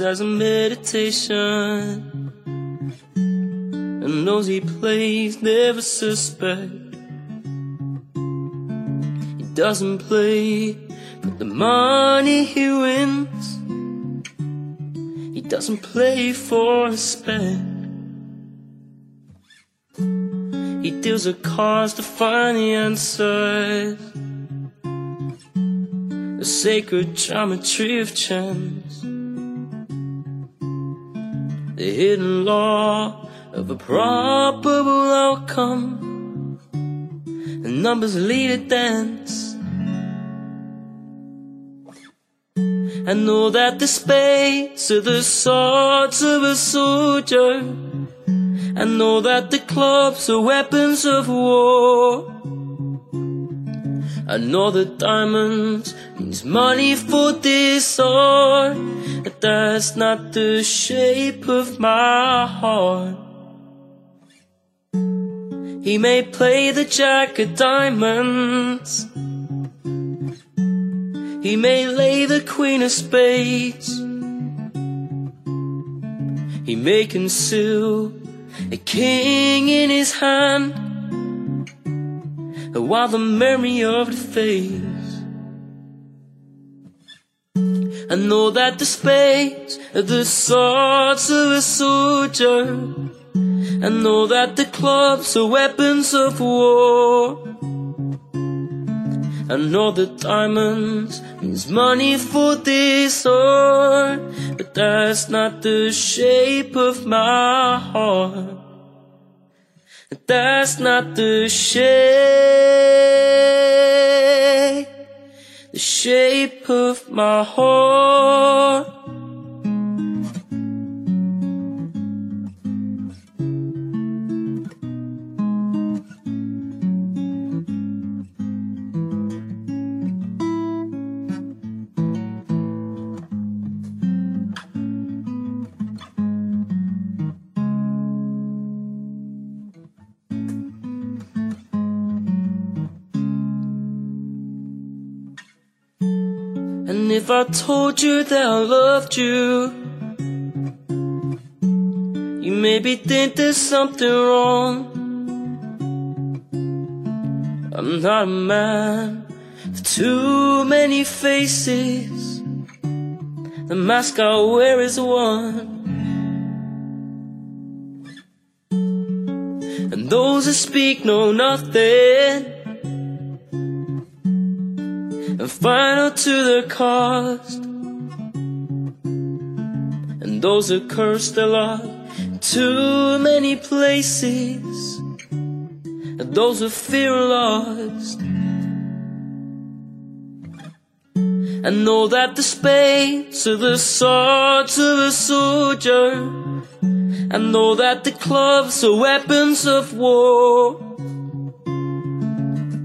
as a meditation. And those he plays never suspect. He doesn't play for the money he wins. He doesn't play for respect. He deals the cards to find the answers. The sacred geometry of chance. The hidden law of a probable outcome. The numbers lead a dance. I know that the spades are the swords of a soldier. I know that the clubs are weapons of war. I know that diamonds means money for this art, but that's not the shape of my heart. He may play the jack of diamonds. He may lay the queen of spades. He may conceal a king in his hand the memory of it fades. I know that the spades are the swords of a soldier. I know that the clubs are weapons of war. I know that diamonds means money for this art, but that's not the shape of my heart. That's not the shape, the shape of my heart. If I told you that I loved you, you maybe think there's something wrong. I'm not a man with too many faces. The mask I wear is one. And those that speak know nothing and final to the cost. And those who curse the lot too many places, and those who fear lost. I know that the spades are the swords of a soldier. I know that the clubs are weapons of war.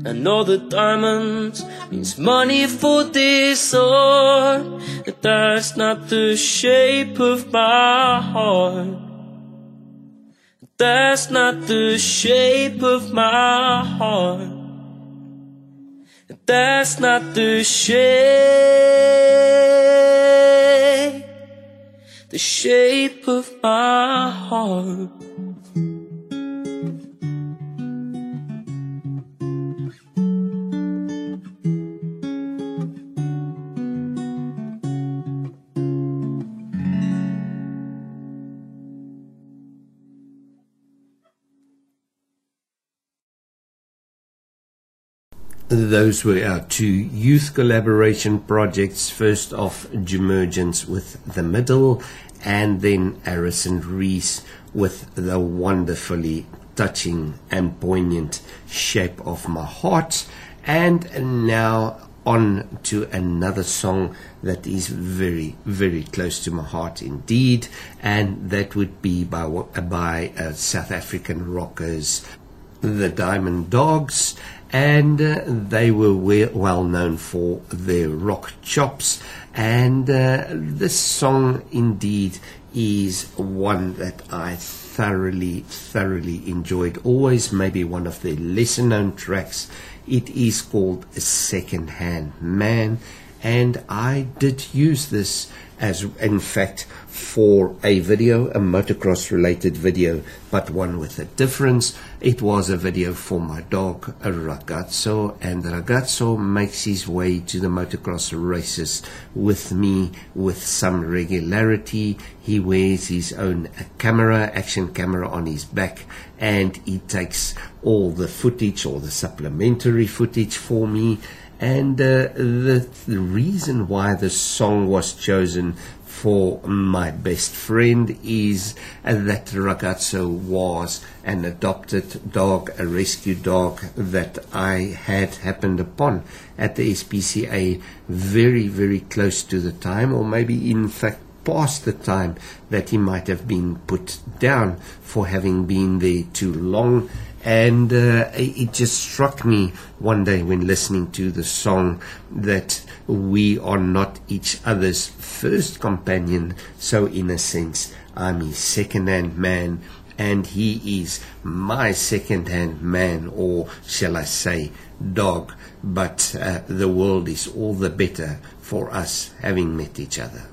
I know that diamonds means money for this art, but that's not the shape of my heart. That's not the shape of my heart. That's not the shape, the shape of my heart. Those were our two youth collaboration projects. First off, Jumergence with The Middle, and then Harrison Rhys with the wonderfully touching and poignant Shape of My Heart. And now on to another song that is very, very close to my heart indeed, and that would be by, by uh, South African rockers, the Diamond Dogs and uh, they were we- well known for their rock chops. And uh, this song indeed is one that I thoroughly, thoroughly enjoyed. Always maybe one of their lesser known tracks. It is called Second Hand Man. and I did use this as, in fact, for a video, a motocross related video, but one with a difference. It was a video for my dog, a Ragazzo, and Ragazzo makes his way to the motocross races with me with some regularity. He wears his own camera, action camera on his back, and he takes all the footage or the supplementary footage for me. And uh, the, the reason why the song was chosen for my best friend is that Ragazzo was an adopted dog, a rescue dog that I had happened upon at the SPCA very, very close to the time, or maybe in fact past the time that he might have been put down for having been there too long. And uh, it just struck me one day when listening to the song that we are not each other's first companion. So, in a sense, I'm his second hand man, and he is my second hand man, or shall I say, dog. But uh, the world is all the better for us having met each other.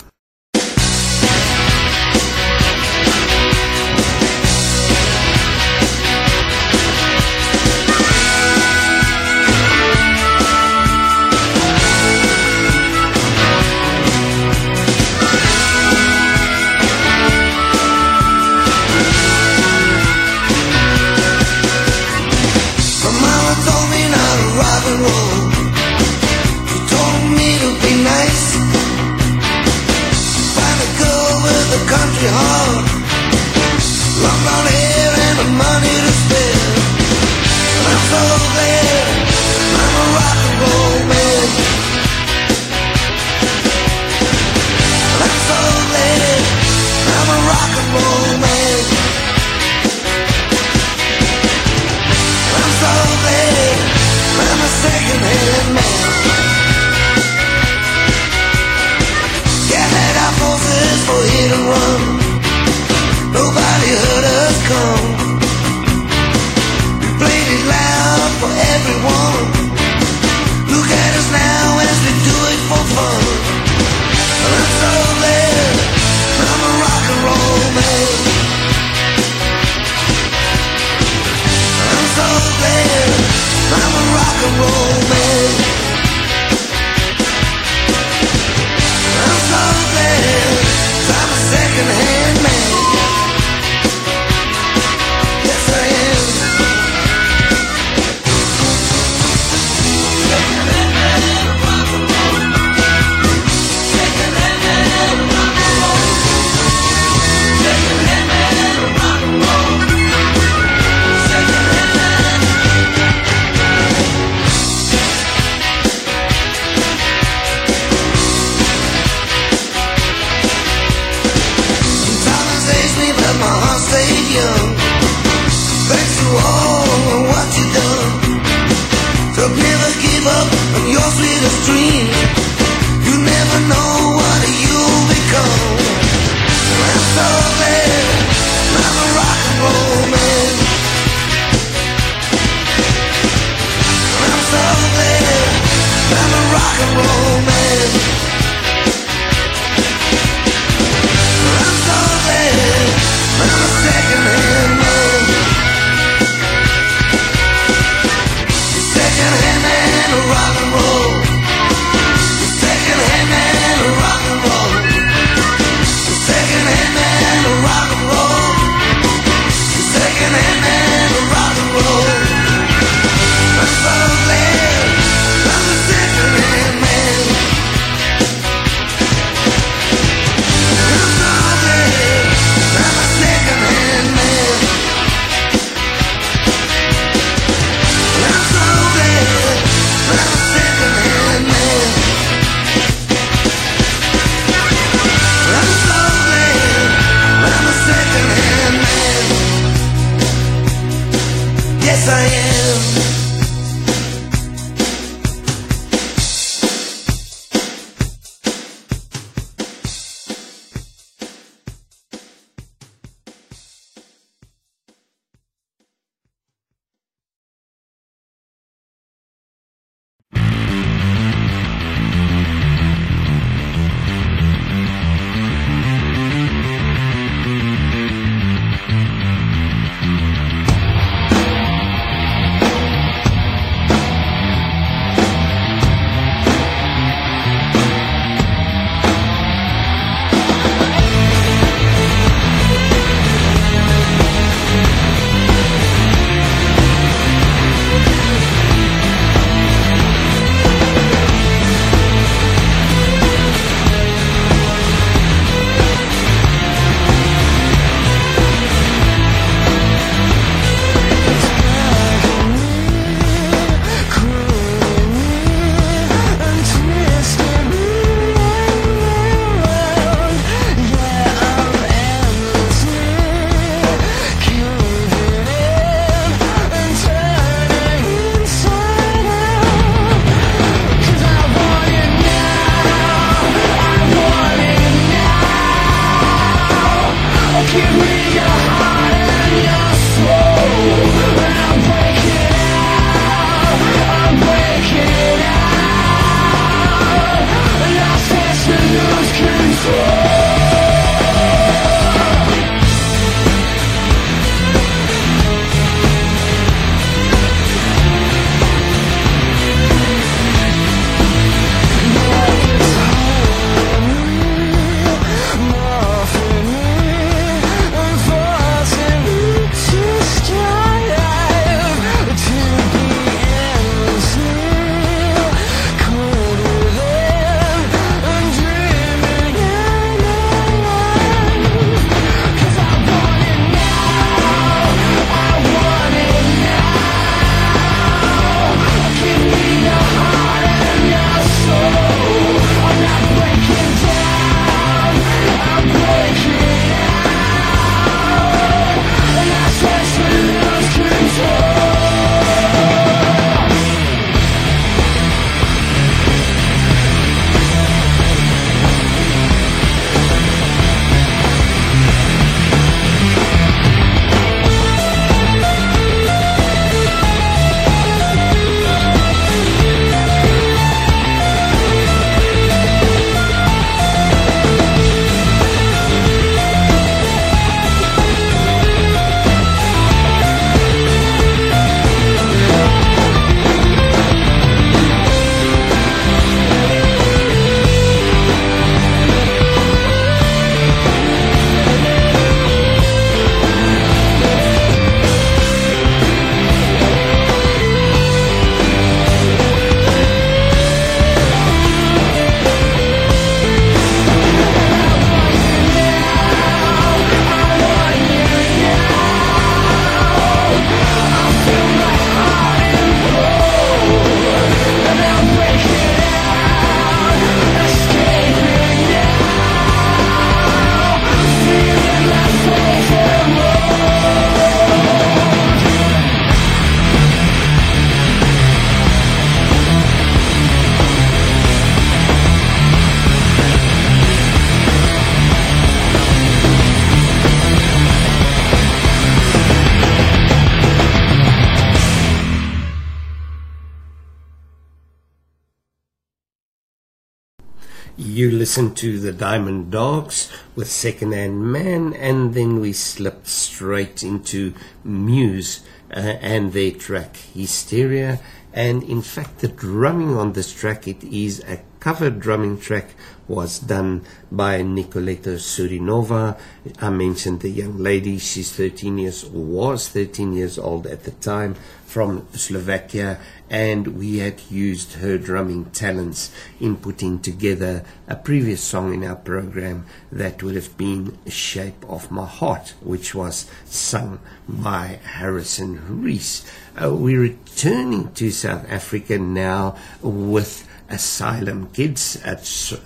You listened to the Diamond Dogs with Second Hand Man, and then we slipped straight into Muse uh, and their track Hysteria. And in fact, the drumming on this track, it is a cover drumming track, was done by Nicoletta Surinova. I mentioned the young lady, she's 13 years, was 13 years old at the time, from Slovakia, and we had used her drumming talents in putting together a previous song in our program that would have been Shape of My Heart, which was sung by Harrison Rhys. Uh, we're returning to South Africa now with Asylum Kids, a,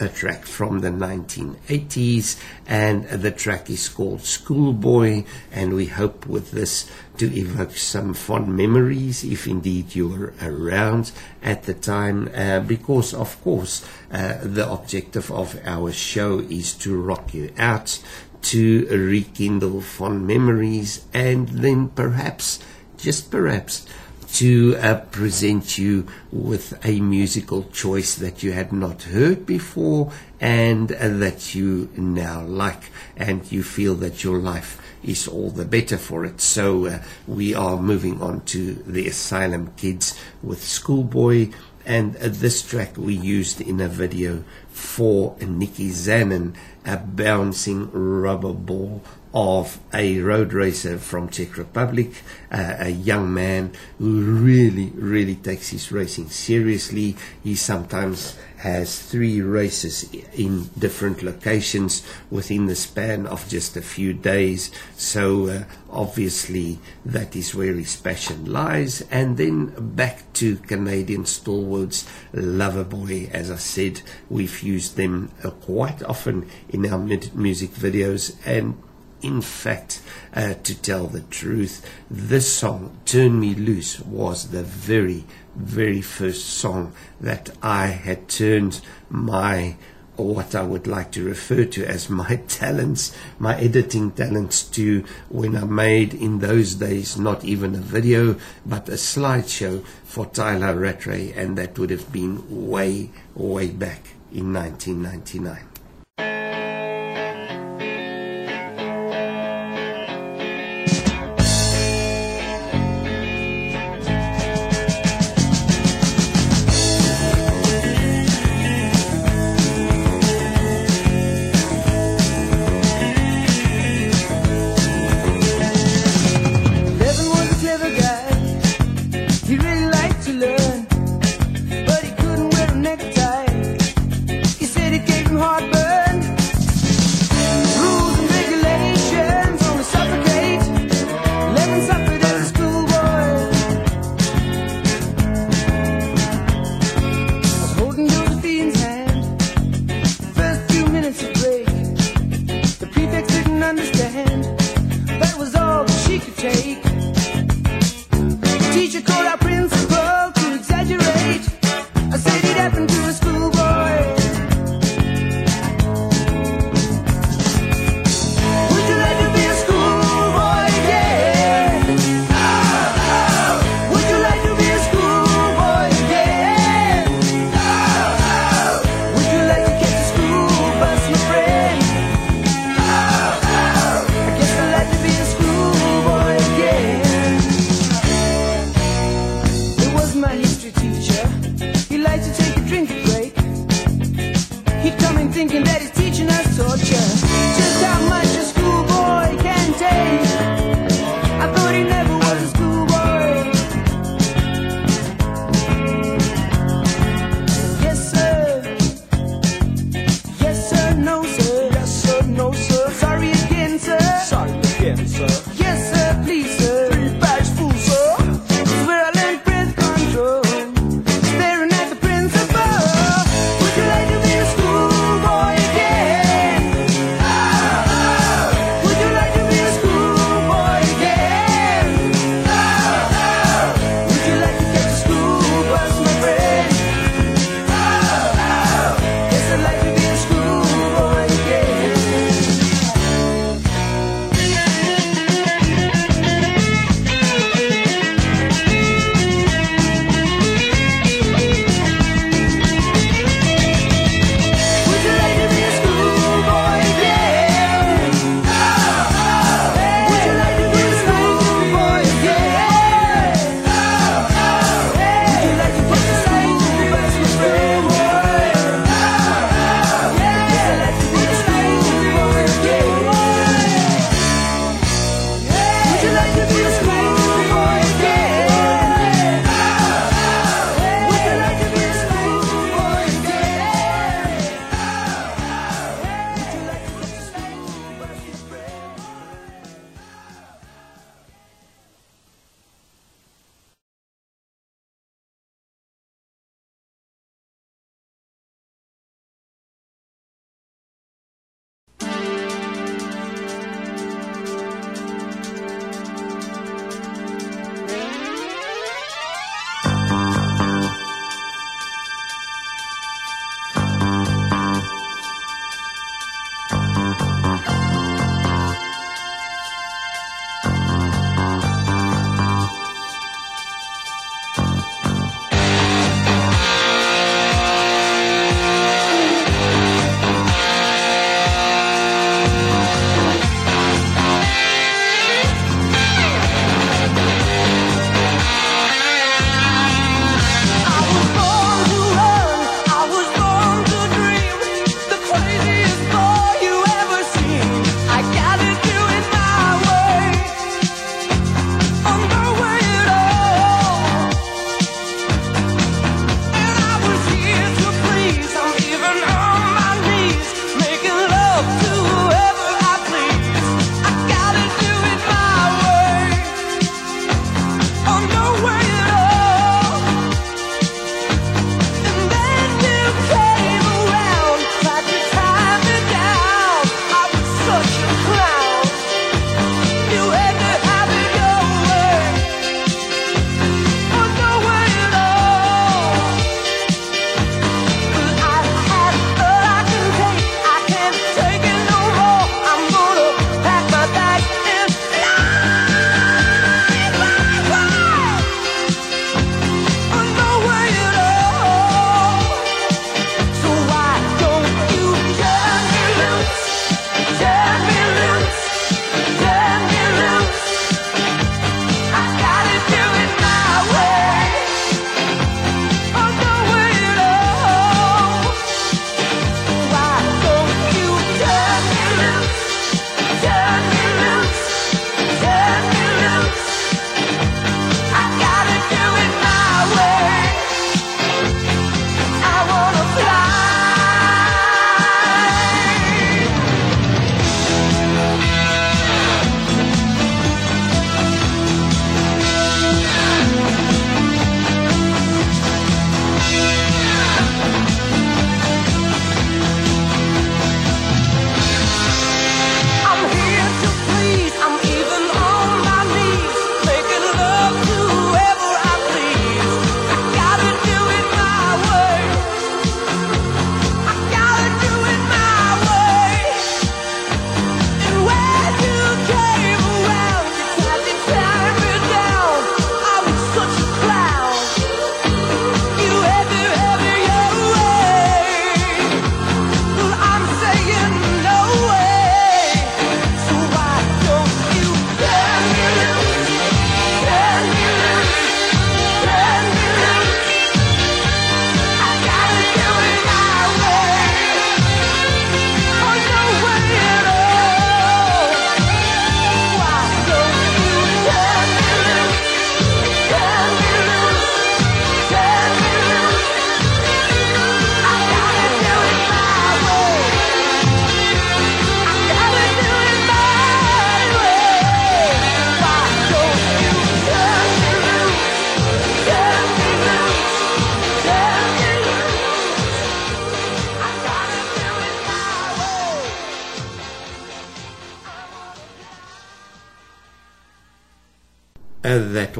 a track from the 1980s, and the track is called Schoolboy, and we hope with this to evoke some fond memories, if indeed you were around at the time, uh, because of course uh, the objective of our show is to rock you out, to rekindle fond memories, and then perhaps, just perhaps, to uh, present you with a musical choice that you had not heard before and uh, that you now like and you feel that your life is all the better for it. So uh, we are moving on to the Asylum Kids with Schoolboy and uh, this track we used in a video for Nikki Zanin, a bouncing rubber ball of a road racer from Czech Republic, uh, a young man who really, really takes his racing seriously. He sometimes has three races in different locations within the span of just a few days. So uh, obviously that is where his passion lies. And then back to Canadian stalwarts, Loverboy. As I said, we've used them uh, quite often in our mu- music videos and in fact, uh, to tell the truth, this song, Turn Me Loose, was the very, very first song that I had turned my, what I would like to refer to as my talents, my editing talents to when I made in those days not even a video, but a slideshow for Tyla Rattray, and that would have been way, way back in 1999.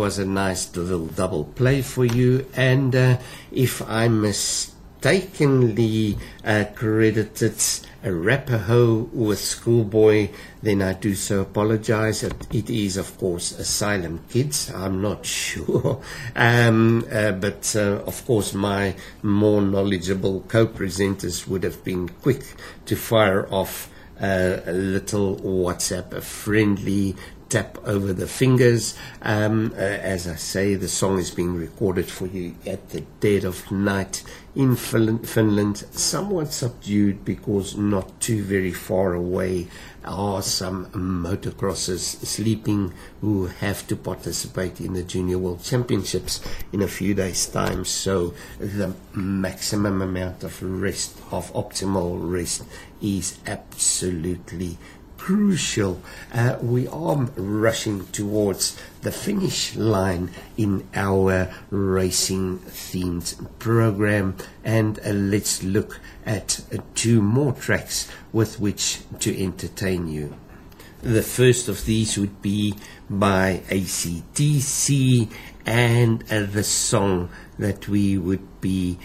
Was a nice little double play for you. And uh, if I mistakenly uh, credited Arapaho with Schoolboy, then I do so apologize. It, it is, of course, Asylum Kids. I'm not sure. Um, uh, but, uh, of course, my more knowledgeable co-presenters would have been quick to fire off uh, a little WhatsApp, a friendly tap over the fingers. Um, uh, as I say, the song is being recorded for you at the dead of night in Finland, somewhat subdued because not too very far away are some motocrossers sleeping who have to participate in the Junior World Championships in a few days' time. So the maximum amount of rest, of optimal rest, is absolutely crucial. Uh, we are rushing towards the finish line in our racing themed program, and uh, let's look at uh, two more tracks with which to entertain you. The first of these would be by ACDC, and uh, the song that we would be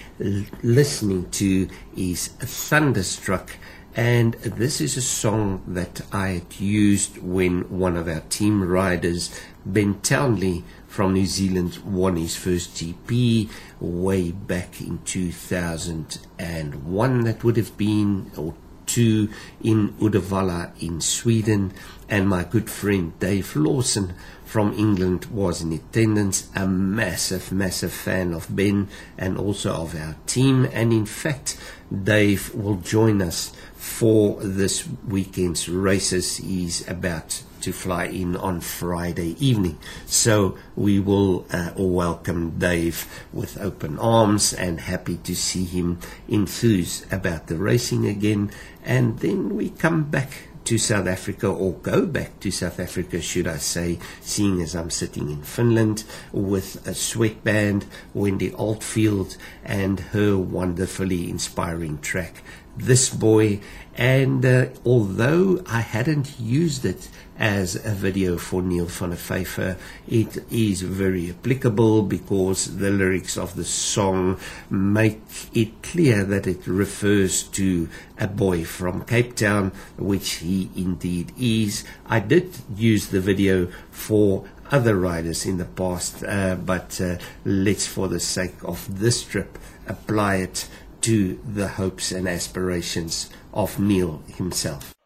listening to is Thunderstruck. And this is a song that I had used when one of our team riders, Ben Townley from New Zealand, won his first GP way back in 2001. That would have been, or two, in Uddevalla in Sweden. And my good friend Dave Lawson from England was in attendance, a massive, massive fan of Ben and also of our team. And in fact, Dave will join us for this weekend's races. He's about to fly in on Friday evening. So we will uh, welcome Dave with open arms and happy to see him enthused about the racing again. And then we come back to South Africa or go back to South Africa, should I say, seeing as I'm sitting in Finland with a sweatband, Wendy Oldfield, and her wonderfully inspiring track, This Boy. And uh, although I hadn't used it as a video for Neil van der Vyver, it is very applicable because the lyrics of the song make it clear that it refers to a boy from Cape Town, which he indeed is. I did use the video for other riders in the past, uh, but uh, let's, for the sake of this trip, apply it to the hopes and aspirations of Neil himself.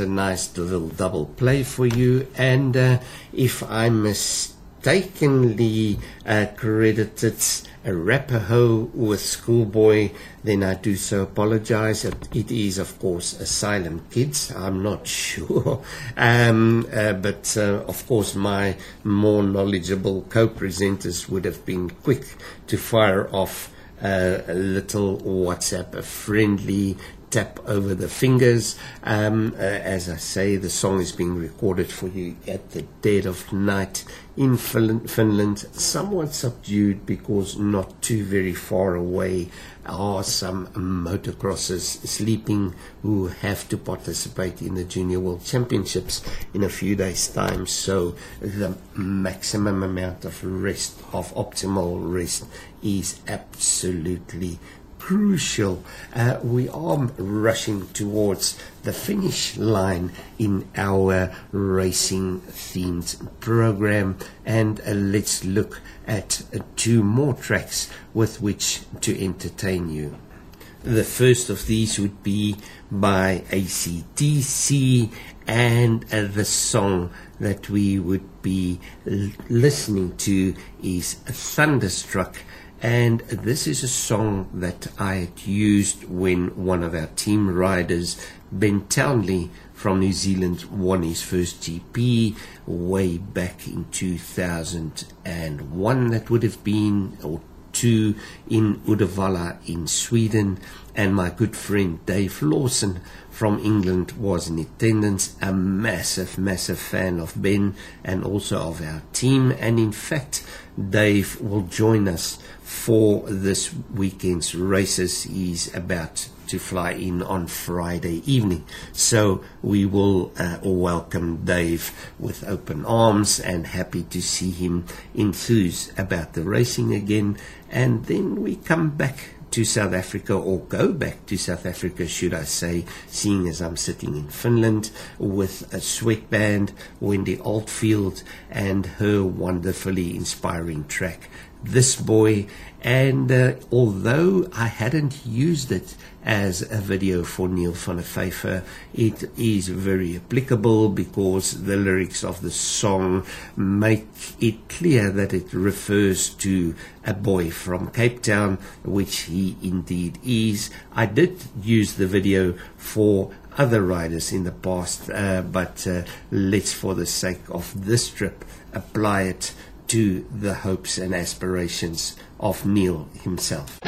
A nice little double play for you. And uh, if I'm mistakenly uh, credited Arapaho with Schoolboy, then I do so apologize. It, is, of course, Asylum Kids. I'm not sure. Um, uh, but, uh, of course, my more knowledgeable co-presenters would have been quick to fire off uh, a little WhatsApp, a friendly tap over the fingers. Um, uh, as I say, the song is being recorded for you at the dead of night in Finland, somewhat subdued because not too very far away are some motocrossers sleeping who have to participate in the Junior World Championships in a few days' time. So the maximum amount of rest, of optimal rest, is absolutely crucial. Uh, we are rushing towards the finish line in our racing themed program, and uh, let's look at uh, two more tracks with which to entertain you. The first of these would be by ACDC, and uh, the song that we would be l- listening to is Thunderstruck. And this is a song that I had used when one of our team riders, Ben Townley from New Zealand, won his first GP way back in 2001. That would have been, or two, in Uddevalla in Sweden. And my good friend Dave Lawson from England was in attendance, a massive, massive fan of Ben and also of our team. And in fact, Dave will join us for this weekend's races. He's about to fly in on Friday evening. So we will uh, welcome Dave with open arms and happy to see him enthused about the racing again. And then we come back to South Africa or go back to South Africa, should I say, seeing as I'm sitting in Finland with a sweatband, Wendy Oldfield, and her wonderfully inspiring track, This Boy. And uh, although I hadn't used it as a video for Neil van der Vyver, it is very applicable because the lyrics of the song make it clear that it refers to a boy from Cape Town, which he indeed is. I did use the video for other riders in the past, uh, but uh, let's, for the sake of this trip, apply it to the hopes and aspirations of Neil himself.